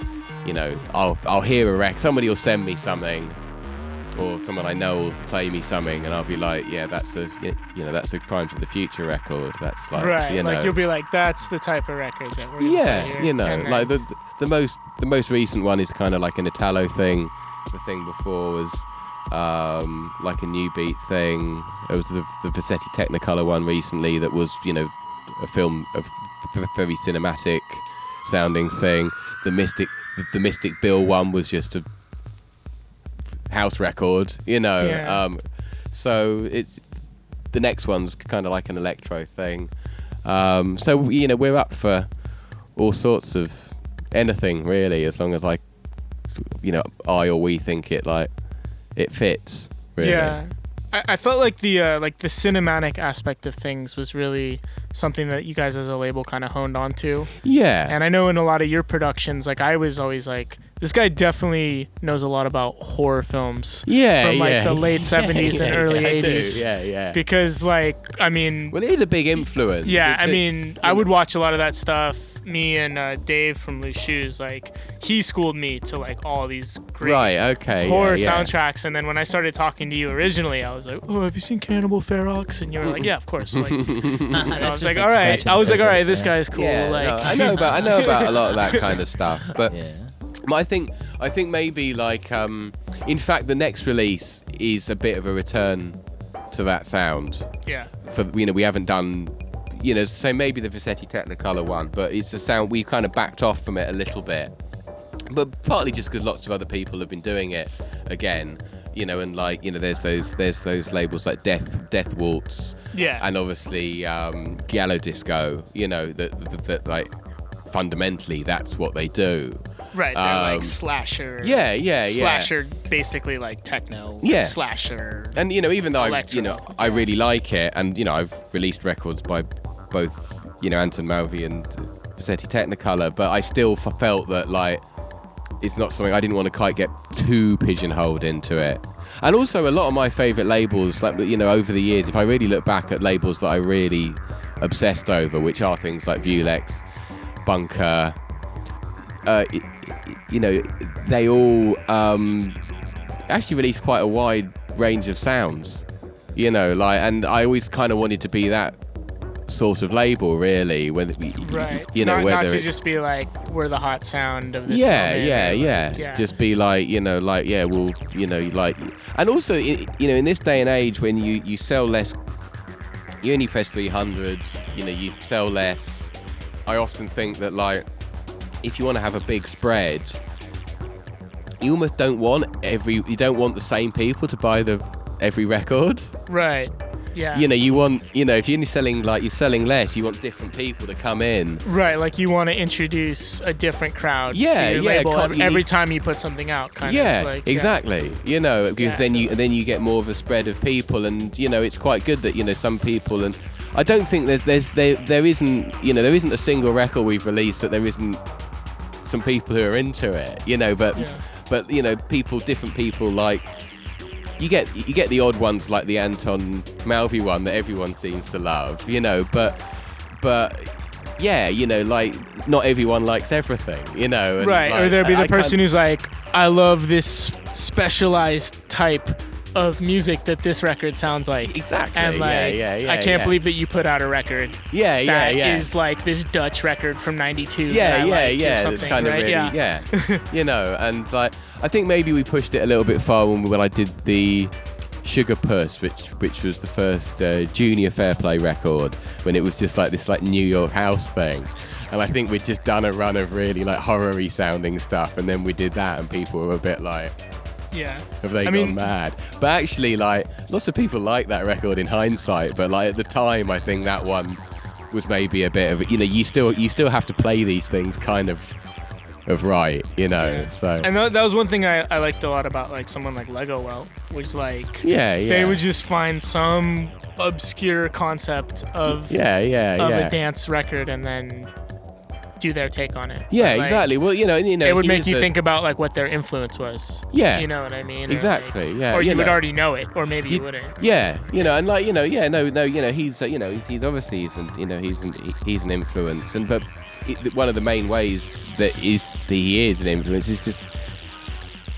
you know, I'll I'll hear a rec, somebody will send me something, or someone I know will play me something, and I'll be like, yeah, that's a you know that's a Crimes of the Future record. That's like, right, you know, like you'll be like that's the type of record that we're yeah, you know, And like the the most the most recent one is kind of like an Italo thing. The thing before was um, like a new beat thing. It was the the Vassetti Technicolor one recently that was you know a film a very cinematic sounding thing. The Mystic the, the Mystic Bill one was just a house record, you know. Yeah. Um, so it's the next one's kind of like an electro thing. Um, so you know we're up for all sorts of anything really, as long as like you know I or we think it like it fits. Really. Yeah. I, I felt like the uh, like the cinematic aspect of things was really something that you guys as a label kind of honed onto. Yeah. And I know in a lot of your productions, like I was always like, this guy definitely knows a lot about horror films yeah. from like yeah. the late Yeah, 70s and yeah, early yeah, 80s. Yeah, yeah. Because like I mean, well, it is a big influence. yeah, It's I a- mean, I would watch a lot of that stuff. Me and uh, Dave from Loose Shoes, like he schooled me to like all these great right. Okay. horror yeah, yeah. soundtracks. And then when I started talking to you originally, I was like, "Oh, have you seen Cannibal Ferox?" And you were like, "Yeah, of course." Like, I was like, "All right." I was like, "All right, this guy's cool." Yeah, like, no, I know about I know about a lot of that kind of stuff, but Yeah. I think I think maybe like um, in fact the next release is a bit of a return to that sound. yeah, For you know we haven't done you know so maybe the Vassetti Technicolor one, but it's a sound we kind of backed off from it a little bit, but partly just because lots of other people have been doing it again. You know, and like you know, there's those there's those labels like Death Death Waltz, yeah, and obviously um, Giallo Disco. You know that, that, that like fundamentally that's what they do. right. They're um, like slasher. Yeah, yeah, yeah. Slasher, basically like techno. Yeah. Slasher. And you know, even though I, you know, I really like it, and you know, I've released records by both, you know, Antoni Maiovvi and Vassetti Technicolor, but I still felt that like it's not something I didn't want to quite get too pigeonholed into it. And also, a lot of my favorite labels, like you know, over the years, if I really look back at labels that I really obsessed over, which are things like Viewlexx, Bunker, uh, you know, they all um, actually released quite a wide range of sounds. You know, like, and I always kind of wanted to be that sort of label, really. When Right. you know, not, whether not to just be like we're the hot sound of this. yeah, yeah, like, yeah, yeah. Just be like, you know, like, yeah, well, you know, like, and also, you know, in this day and age when you you sell less, you only press 300, you know, you sell less. I often think that like, if you want to have a big spread, you almost don't want every, you don't want the same people to buy the every record. right. Yeah. You know, you want, you know, if you're only selling like you're selling less, you want different people to come in. Right, like you want to introduce a different crowd Yeah, to your yeah, label every, you need- time you put something out. Kind yeah, of like, yeah. exactly. You know, because Yeah, then you then you get more of a spread of people, and you know, it's quite good that you know some people and. I don't think there's there's there there isn't you know there isn't a single record we've released that there isn't some people who are into it you know but Yeah. but you know people different people like you get you get the odd ones like the Antoni Maiovvi one that everyone seems to love you know but but yeah you know like not everyone likes everything you know and, Right, or there'd be the I can't- person who's like, I love this specialized type of music that this record sounds like. Exactly, And like, yeah, yeah, I can't yeah. believe that you put out a record yeah yeah that yeah is like this Dutch record from '92. yeah, yeah, like yeah. Something, kind of right? really, yeah. yeah. you know, and like I think maybe we pushed it a little bit far when, when I did the Sugar Puss, which which was the first uh, Junior Fairplay record, when it was just like this like New York house thing. And I think we'd just done a run of really like horror-y sounding stuff, and then we did that, and people were a bit like, yeah. have they I gone mean- mad? But actually, like, lots of people like that record in hindsight. But like at the time, I think that one was maybe a bit of you know you still you still have to play these things kind of of right, you know. Yeah. So And that, that was one thing I, I liked a lot about like someone like Legowelt, was like yeah, yeah, they would just find some obscure concept of yeah, yeah, of yeah. a dance record and then do their take on it. yeah, Like, exactly. Well, you know, you know, It would make you a- think about like what their influence was. Yeah. You know what I mean? Or, Exactly, like- yeah, Or you, you would already know it, or maybe you, You- wouldn't. Yeah, you know, and like you know, yeah, no, no, you know, he's uh, you know, he's, he's obviously he's an, you know he's an, he- he's an influence, and but it, one of the main ways that is that he is an influence is just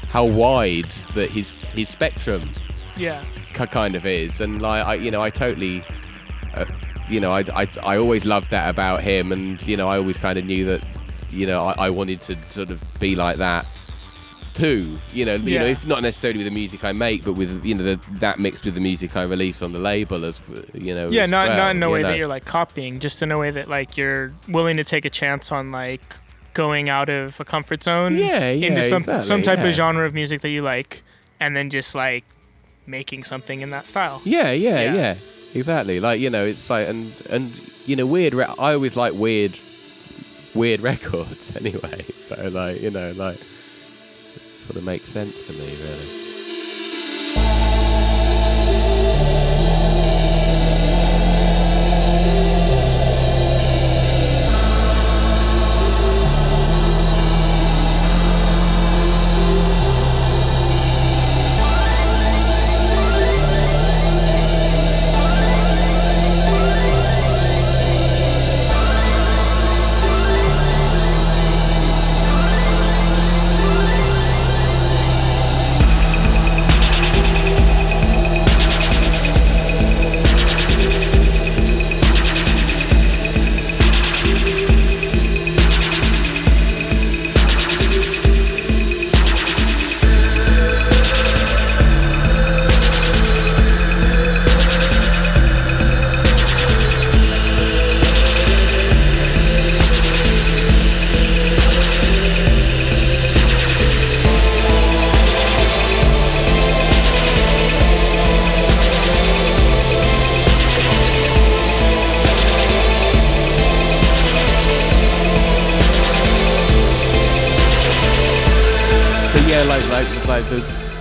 how wide that his his spectrum Yeah. kind of is, and like I, you know, I totally, uh, you know, I, I, I always loved that about him, and you know, I always kind of knew that, you know, I, I wanted to sort of be like that too. You know, you know, if not necessarily with the music I make, but with you know the, that mixed with the music I release on the label as you know. Yeah, not well, not in a way know. that you're like copying, just in a way that like you're willing to take a chance on like going out of a comfort zone Yeah, yeah, into some exactly, some type yeah. of genre of music that you like, and then just like making something in that style. Yeah, yeah, Yeah. Exactly. Like you know, it's like and and you know, weird. Re- I always like weird, weird records anyway. So like you know, like sort of makes sense to me, really.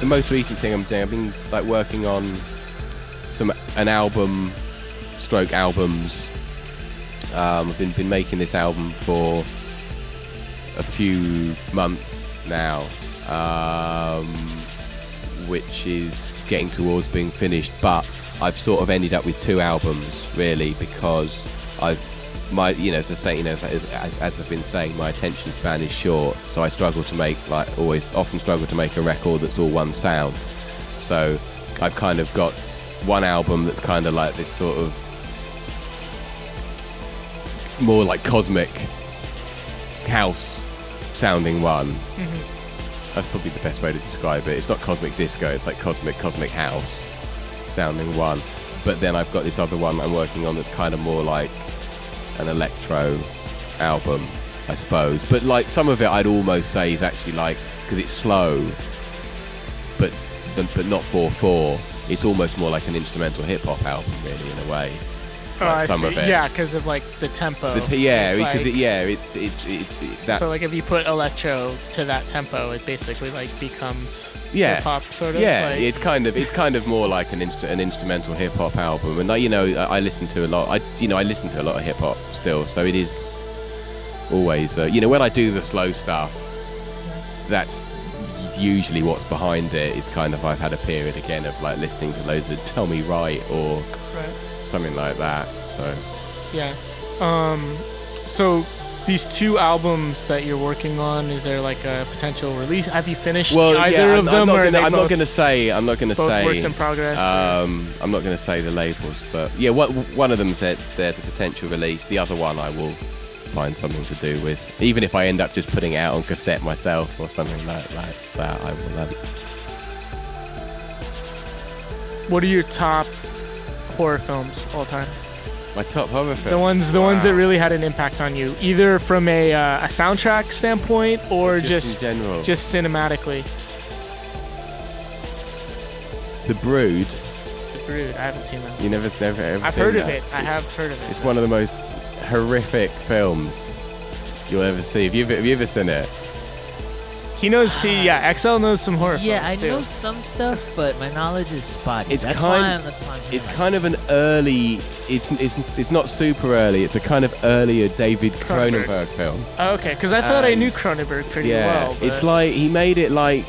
The most recent thing I'm doing, I've been like working on some an album, stroke albums. Um, I've been been making this album for a few months now, um, which is getting towards being finished. But I've sort of ended up with two albums really because I've my you know as I say you know as, as, as I've been saying my attention span is short, so I struggle to make like always often struggle to make a record that's all one sound. So I've kind of got one album that's kind of like this sort of more like cosmic house sounding one. Mm-hmm. That's probably the best way to describe it. It's not cosmic disco, it's like cosmic cosmic house sounding one. But then I've got this other one I'm working on that's kind of more like an electro album, I suppose. But like some of it I'd almost say is actually like because it's slow but but not 4-4 it's almost more like an instrumental hip hop album, really, in a way. Oh, like I some see. of it. Yeah, because of like the tempo. The t- yeah, It's because like- it, yeah, it's it's it's it, that's so like if you put electro to that tempo, it basically like becomes Yeah. hip hop sort of. yeah, like, it's kind of it's kind of more like an instru- an instrumental hip hop album, and like, you know, I, I listen to a lot. I you know I listen to a lot of hip hop still, so it is always uh, you know when I do the slow stuff, that's usually what's behind it. Is kind of I've had a period again of like listening to loads of Tell Me Right or right. Something like that. So Yeah. Um, so these two albums that you're working on, is there like a potential release? Have you finished well, either yeah, of I'm, them, I'm not gonna, I'm not gonna say I'm not gonna both say works in progress? Um, I'm not going to say the labels, but yeah, what, one of them said there's a potential release. The other one I will find something to do with. Even if I end up just putting it out on cassette myself or something like, like that, I will. Um, what are your top horror films all time? my top horror film. The ones, the ones that really had an impact on you, either from a, uh, a soundtrack standpoint or just, just in general. just cinematically. The Brood. The Brood. I haven't seen that. You never, never ever I've seen heard of it. I have heard of it. It's one of the most horrific films you'll ever see. Have you ever, have you ever seen it? He knows. See, yeah, XL knows some horror Yeah, I too. know some stuff, but my knowledge is spotty. It's that's kind- why I'm, that's why I'm It's like, kind of an early. It's it's it's not super early. It's a kind of earlier David Cronenberg. Cronenberg film. Oh, okay, because I thought I knew Cronenberg pretty yeah, well. it's like he made it like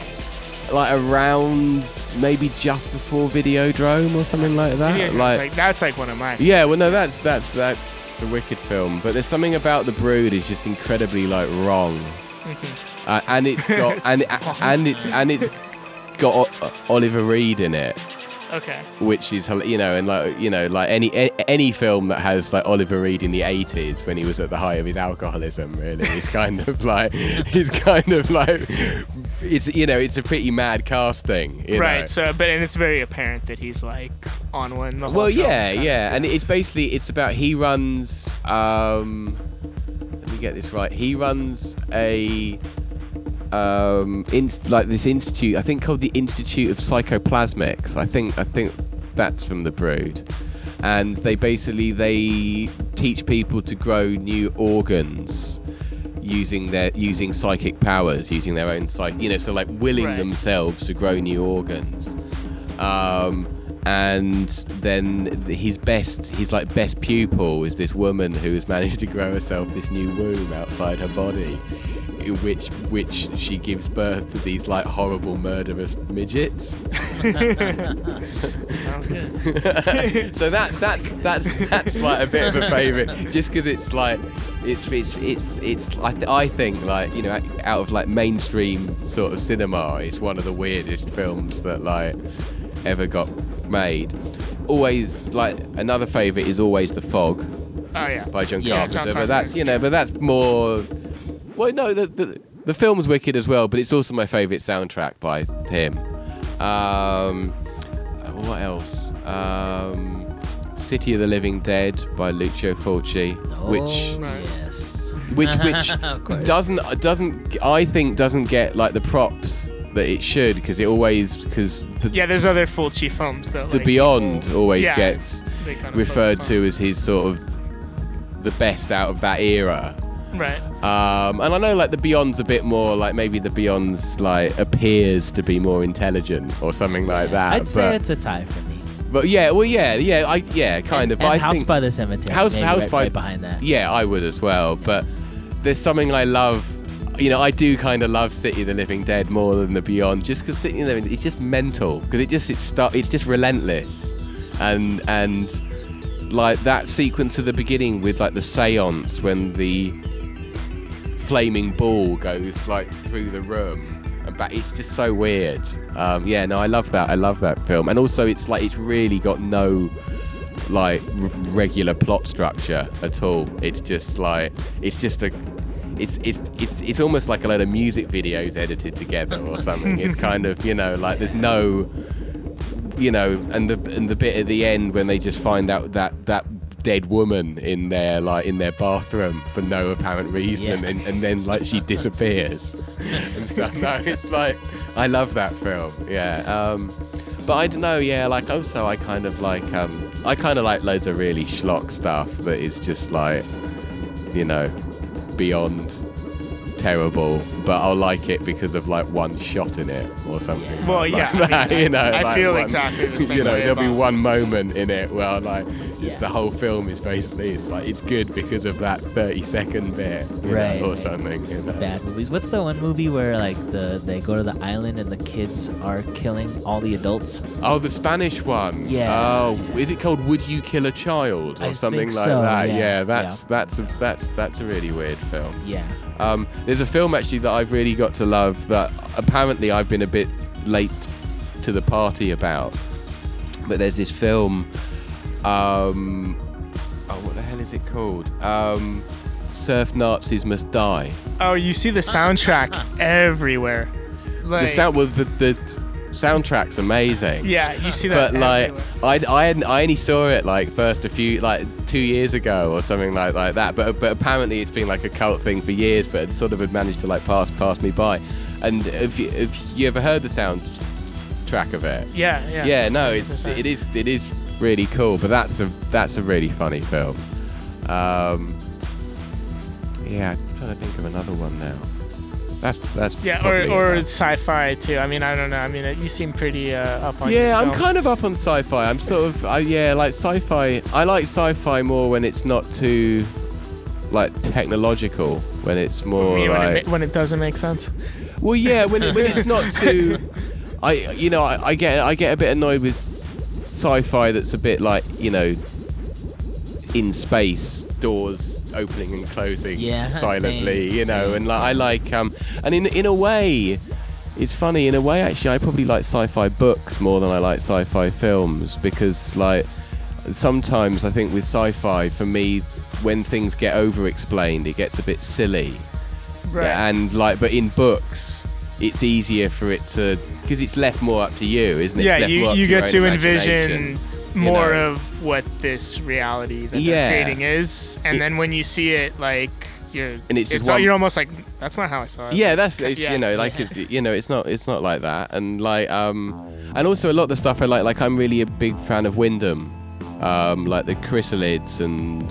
like around maybe just before Videodrome or something like that. Yeah, like, like, that's like one of my. yeah, well, no, that's that's that's it's a wicked film. But there's something about the Brood is just incredibly like wrong, mm-hmm. Uh, and it's got and and it's and it's got O- Oliver Reed in it. Okay. which is you know and like you know like any any film that has like Oliver Reed in the 80s when he was at the height of his alcoholism really is kind of like it's kind of like it's you know it's a pretty mad casting you right. know. So, but and it's very apparent that he's like on one. The whole well yeah yeah and it's basically it's about he runs um let me get this right he runs a um inst- like this institute i think called the institute of psychoplasmics. I think i think that's from the brood. And they basically they teach people to grow new organs using their using psychic powers using their own psych you know so like willing Right. themselves to grow new organs. Um, and then his best his like best pupil is this woman who has managed to grow herself this new womb outside her body in which which she gives birth to these like horrible murderous midgets Sounds good. so that that's that's that's like a bit of a favorite just because it's like it's it's it's it's I, th- I think like you know out of like mainstream sort of cinema it's one of the weirdest films that like ever got made always like another favorite is always the fog Oh yeah. by John Yeah, Carpenter John but that's you know but that's more well no the, the the film's wicked as well but it's also my favorite soundtrack by him um what else um City of the Living Dead by Lucio Fulci which Oh, Right. yes. which which doesn't doesn't I think doesn't get like the props that it should because it always because the, Yeah, there's other Fulci films that the like, Beyond people- always yeah, gets kind of referred to as his sort of the best out of that era. On- Right. Um, and I know like the Beyond's a bit more like maybe the Beyond's like appears to be more intelligent or something like that. I'd but, say it's a tie for me. but yeah, well yeah, yeah, I yeah, kind of. And I House by the Cemetery. House- maybe House right, by- right behind that. Yeah, I would as well. But there's something I love. You know, I do kind of love City of the Living Dead more than the Beyond, just because City of the Living it's just mental because it just it's stu- it's just relentless, and and like that sequence at the beginning with like the séance when the flaming ball goes like through the room back. It's just so weird. Um, yeah, no, I love that. I love that film, and also it's like it's really got no like r- regular plot structure at all. It's just like it's just a it's it's it's it's almost like a lot of music videos edited together or something. it's kind of you know like there's no you know and the and the bit at the end when they just find out that that dead woman in their like in their bathroom for no apparent reason Yeah. and, and, then like she disappears and stuff. No, it's like I love that film. Yeah. Um, but I don't know. Yeah, like also I kind of like um, I kind of like loads of really schlock stuff that is just like, you know, beyond terrible. But I'll like it because of like one shot in it or something. Well, like yeah, I that, mean, you know, I like feel one- exactly the same You know, way there'll be one moment in it where like it's Yeah. the whole film is basically it's like it's good because of that 30 second bit, you know, Right, or something. You know? Bad movies. What's the one movie where like the they go to the island and the kids are killing all the adults? Oh, the Spanish one. Yeah, Oh, yeah. is it called "Would You Kill a Child" or I something like so, that? yeah, that's yeah. that's a, that's that's a really weird film. Yeah. Um, there's a film actually that I've really got to love that apparently I've been a bit late to the party about. But there's this film. Um, oh, what the hell is it called? Um, Surf Nazis Must Die. Oh, you see the soundtrack everywhere. Like, the sound, well, the, the soundtrack's amazing. Yeah, you see that. but like. I, I, I only saw it like first a few like two years ago or something like, like that but but apparently it's been like a cult thing for years but it sort of had managed to like pass pass me by and have you, have you ever heard the soundtrack of it yeah, yeah. yeah, no it's 100%. it is it is really cool but that's a that's a really funny film um yeah I'm trying to think of another one now that's that's Yeah, or, or enough. sci-fi too. I mean, I don't know. I mean, you seem pretty uh, up on. Yeah, I'm kind of up on sci-fi. I'm sort of, uh, yeah, like sci-fi. I like sci-fi more when it's not too, like technological. When it's more when, like, it, when it doesn't make sense. well, yeah, when, it, when it's not too, I, you know, I, I get I get a bit annoyed with sci-fi that's a bit like, you know, in space, doors opening and closing Yeah, silently, same, you know, same. and like I like, um, and in in a way. It's funny in a way. Actually, I probably like sci-fi books more than I like sci-fi films because, like, sometimes I think with sci-fi, for me, when things get over-explained, it gets a bit silly. Right. And like, but in books, it's easier for it to because it's left more up to you, isn't it? Yeah, you, you your get to envision you more know. of what this reality that Yeah. they're creating is, and It- then when you see it, like you're, And it's just all- you're almost like, that's not how I saw it. Yeah, that's it's, Yeah. you know like it's you know it's not it's not like that and like um and also a lot of the stuff I like like I'm really a big fan of Wyndham um like the chrysalids and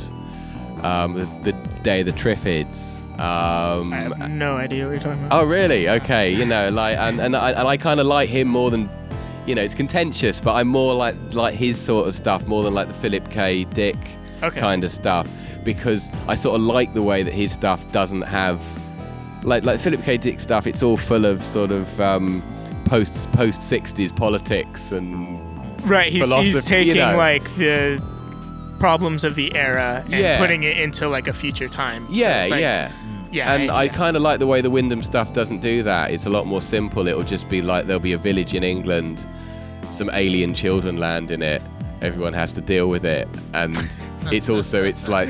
um the, the Day of the Triffids um I have no idea what you're talking about. Oh really? Okay, you know, like and and I, and I kind of like him more than, you know, it's contentious, but I'm more like like his sort of stuff more than like the Philip K. Dick Okay. kind of stuff because I sort of like the way that his stuff doesn't have, like like Philip K. Dick stuff. It's all full of sort of um, post post '60s politics and Right, he's, he's philosophy, you taking know. like the problems of the era and Yeah. putting it into like a future time. So yeah, like- yeah. Yeah. and I yeah. kind of like the way the Wyndham stuff doesn't do that. It's a lot more simple. It'll just be like there'll be a village in England, some alien children land in it. Everyone has to deal with it, and it's also it's like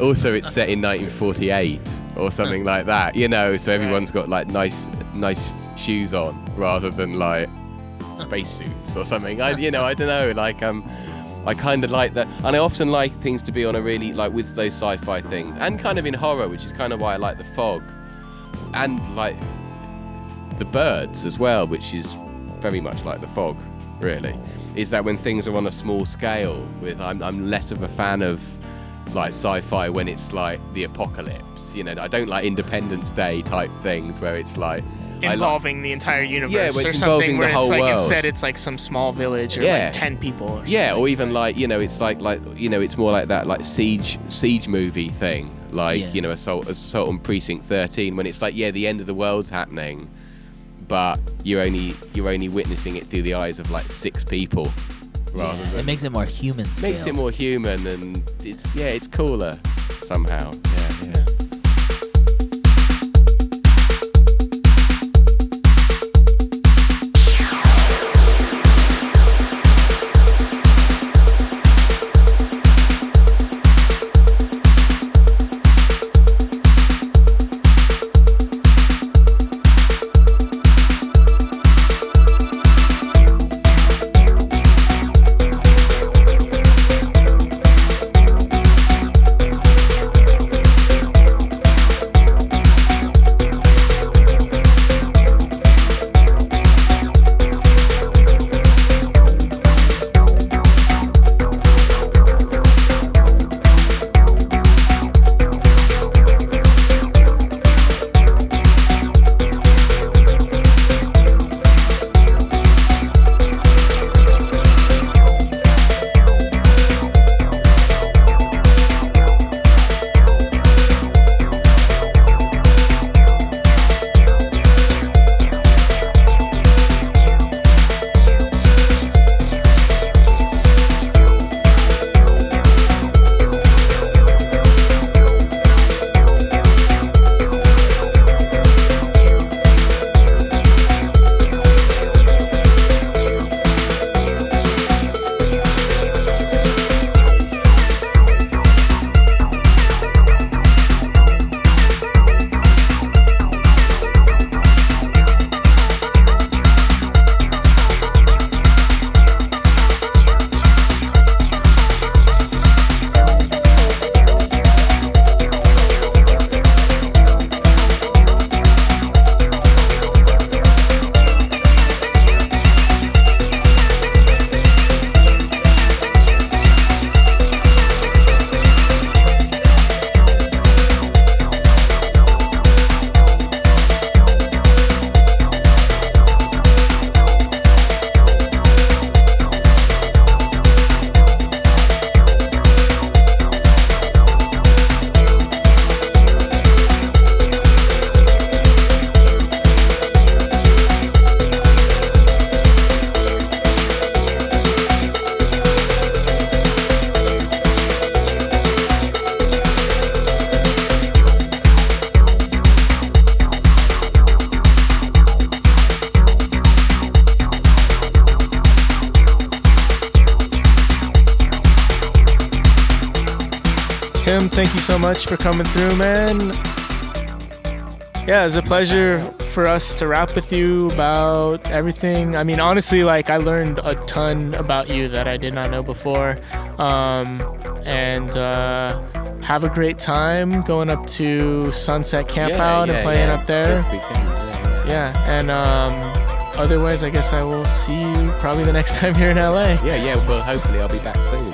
also it's set in 1948 or something like that. You know, so everyone's got like nice nice shoes on rather than like spacesuits or something. I you know I don't know like um. I kind of like that, and I often like things to be on a really like with those sci-fi things, and kind of in horror, which is kind of why I like the fog, and like the birds as well, which is very much like the fog, really. Is that when things are on a small scale? With I'm I'm less of a fan of like sci-fi when it's like the apocalypse. You know, I don't like Independence Day type things where it's like like- involving the entire universe where or it's something involving where whole it's like world. instead it's like some small village or Yeah. like 10 people or Yeah, or even like you know, it's like like you know, it's more like that like siege siege movie thing, like Yeah. you know, assault assault on precinct thirteen, when it's like yeah, the end of the world's happening, but you're only you're only witnessing it through the eyes of like six people, rather Yeah, than it makes it more human makes it more human and it's yeah, it's cooler somehow. Yeah, yeah. So much for coming through, man. Yeah, it's a pleasure for us to rap with you about everything. I mean, honestly, like I learned a ton about you that I did not know before. Um, and uh, have a great time going up to Sunset Camp Out and playing up there. Yeah, yeah. Yeah, and um, otherwise, I guess I will see you probably the next time here in LA. Yeah, yeah. Well, hopefully I'll be back soon.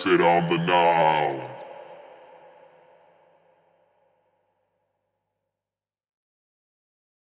Acid on the Nile.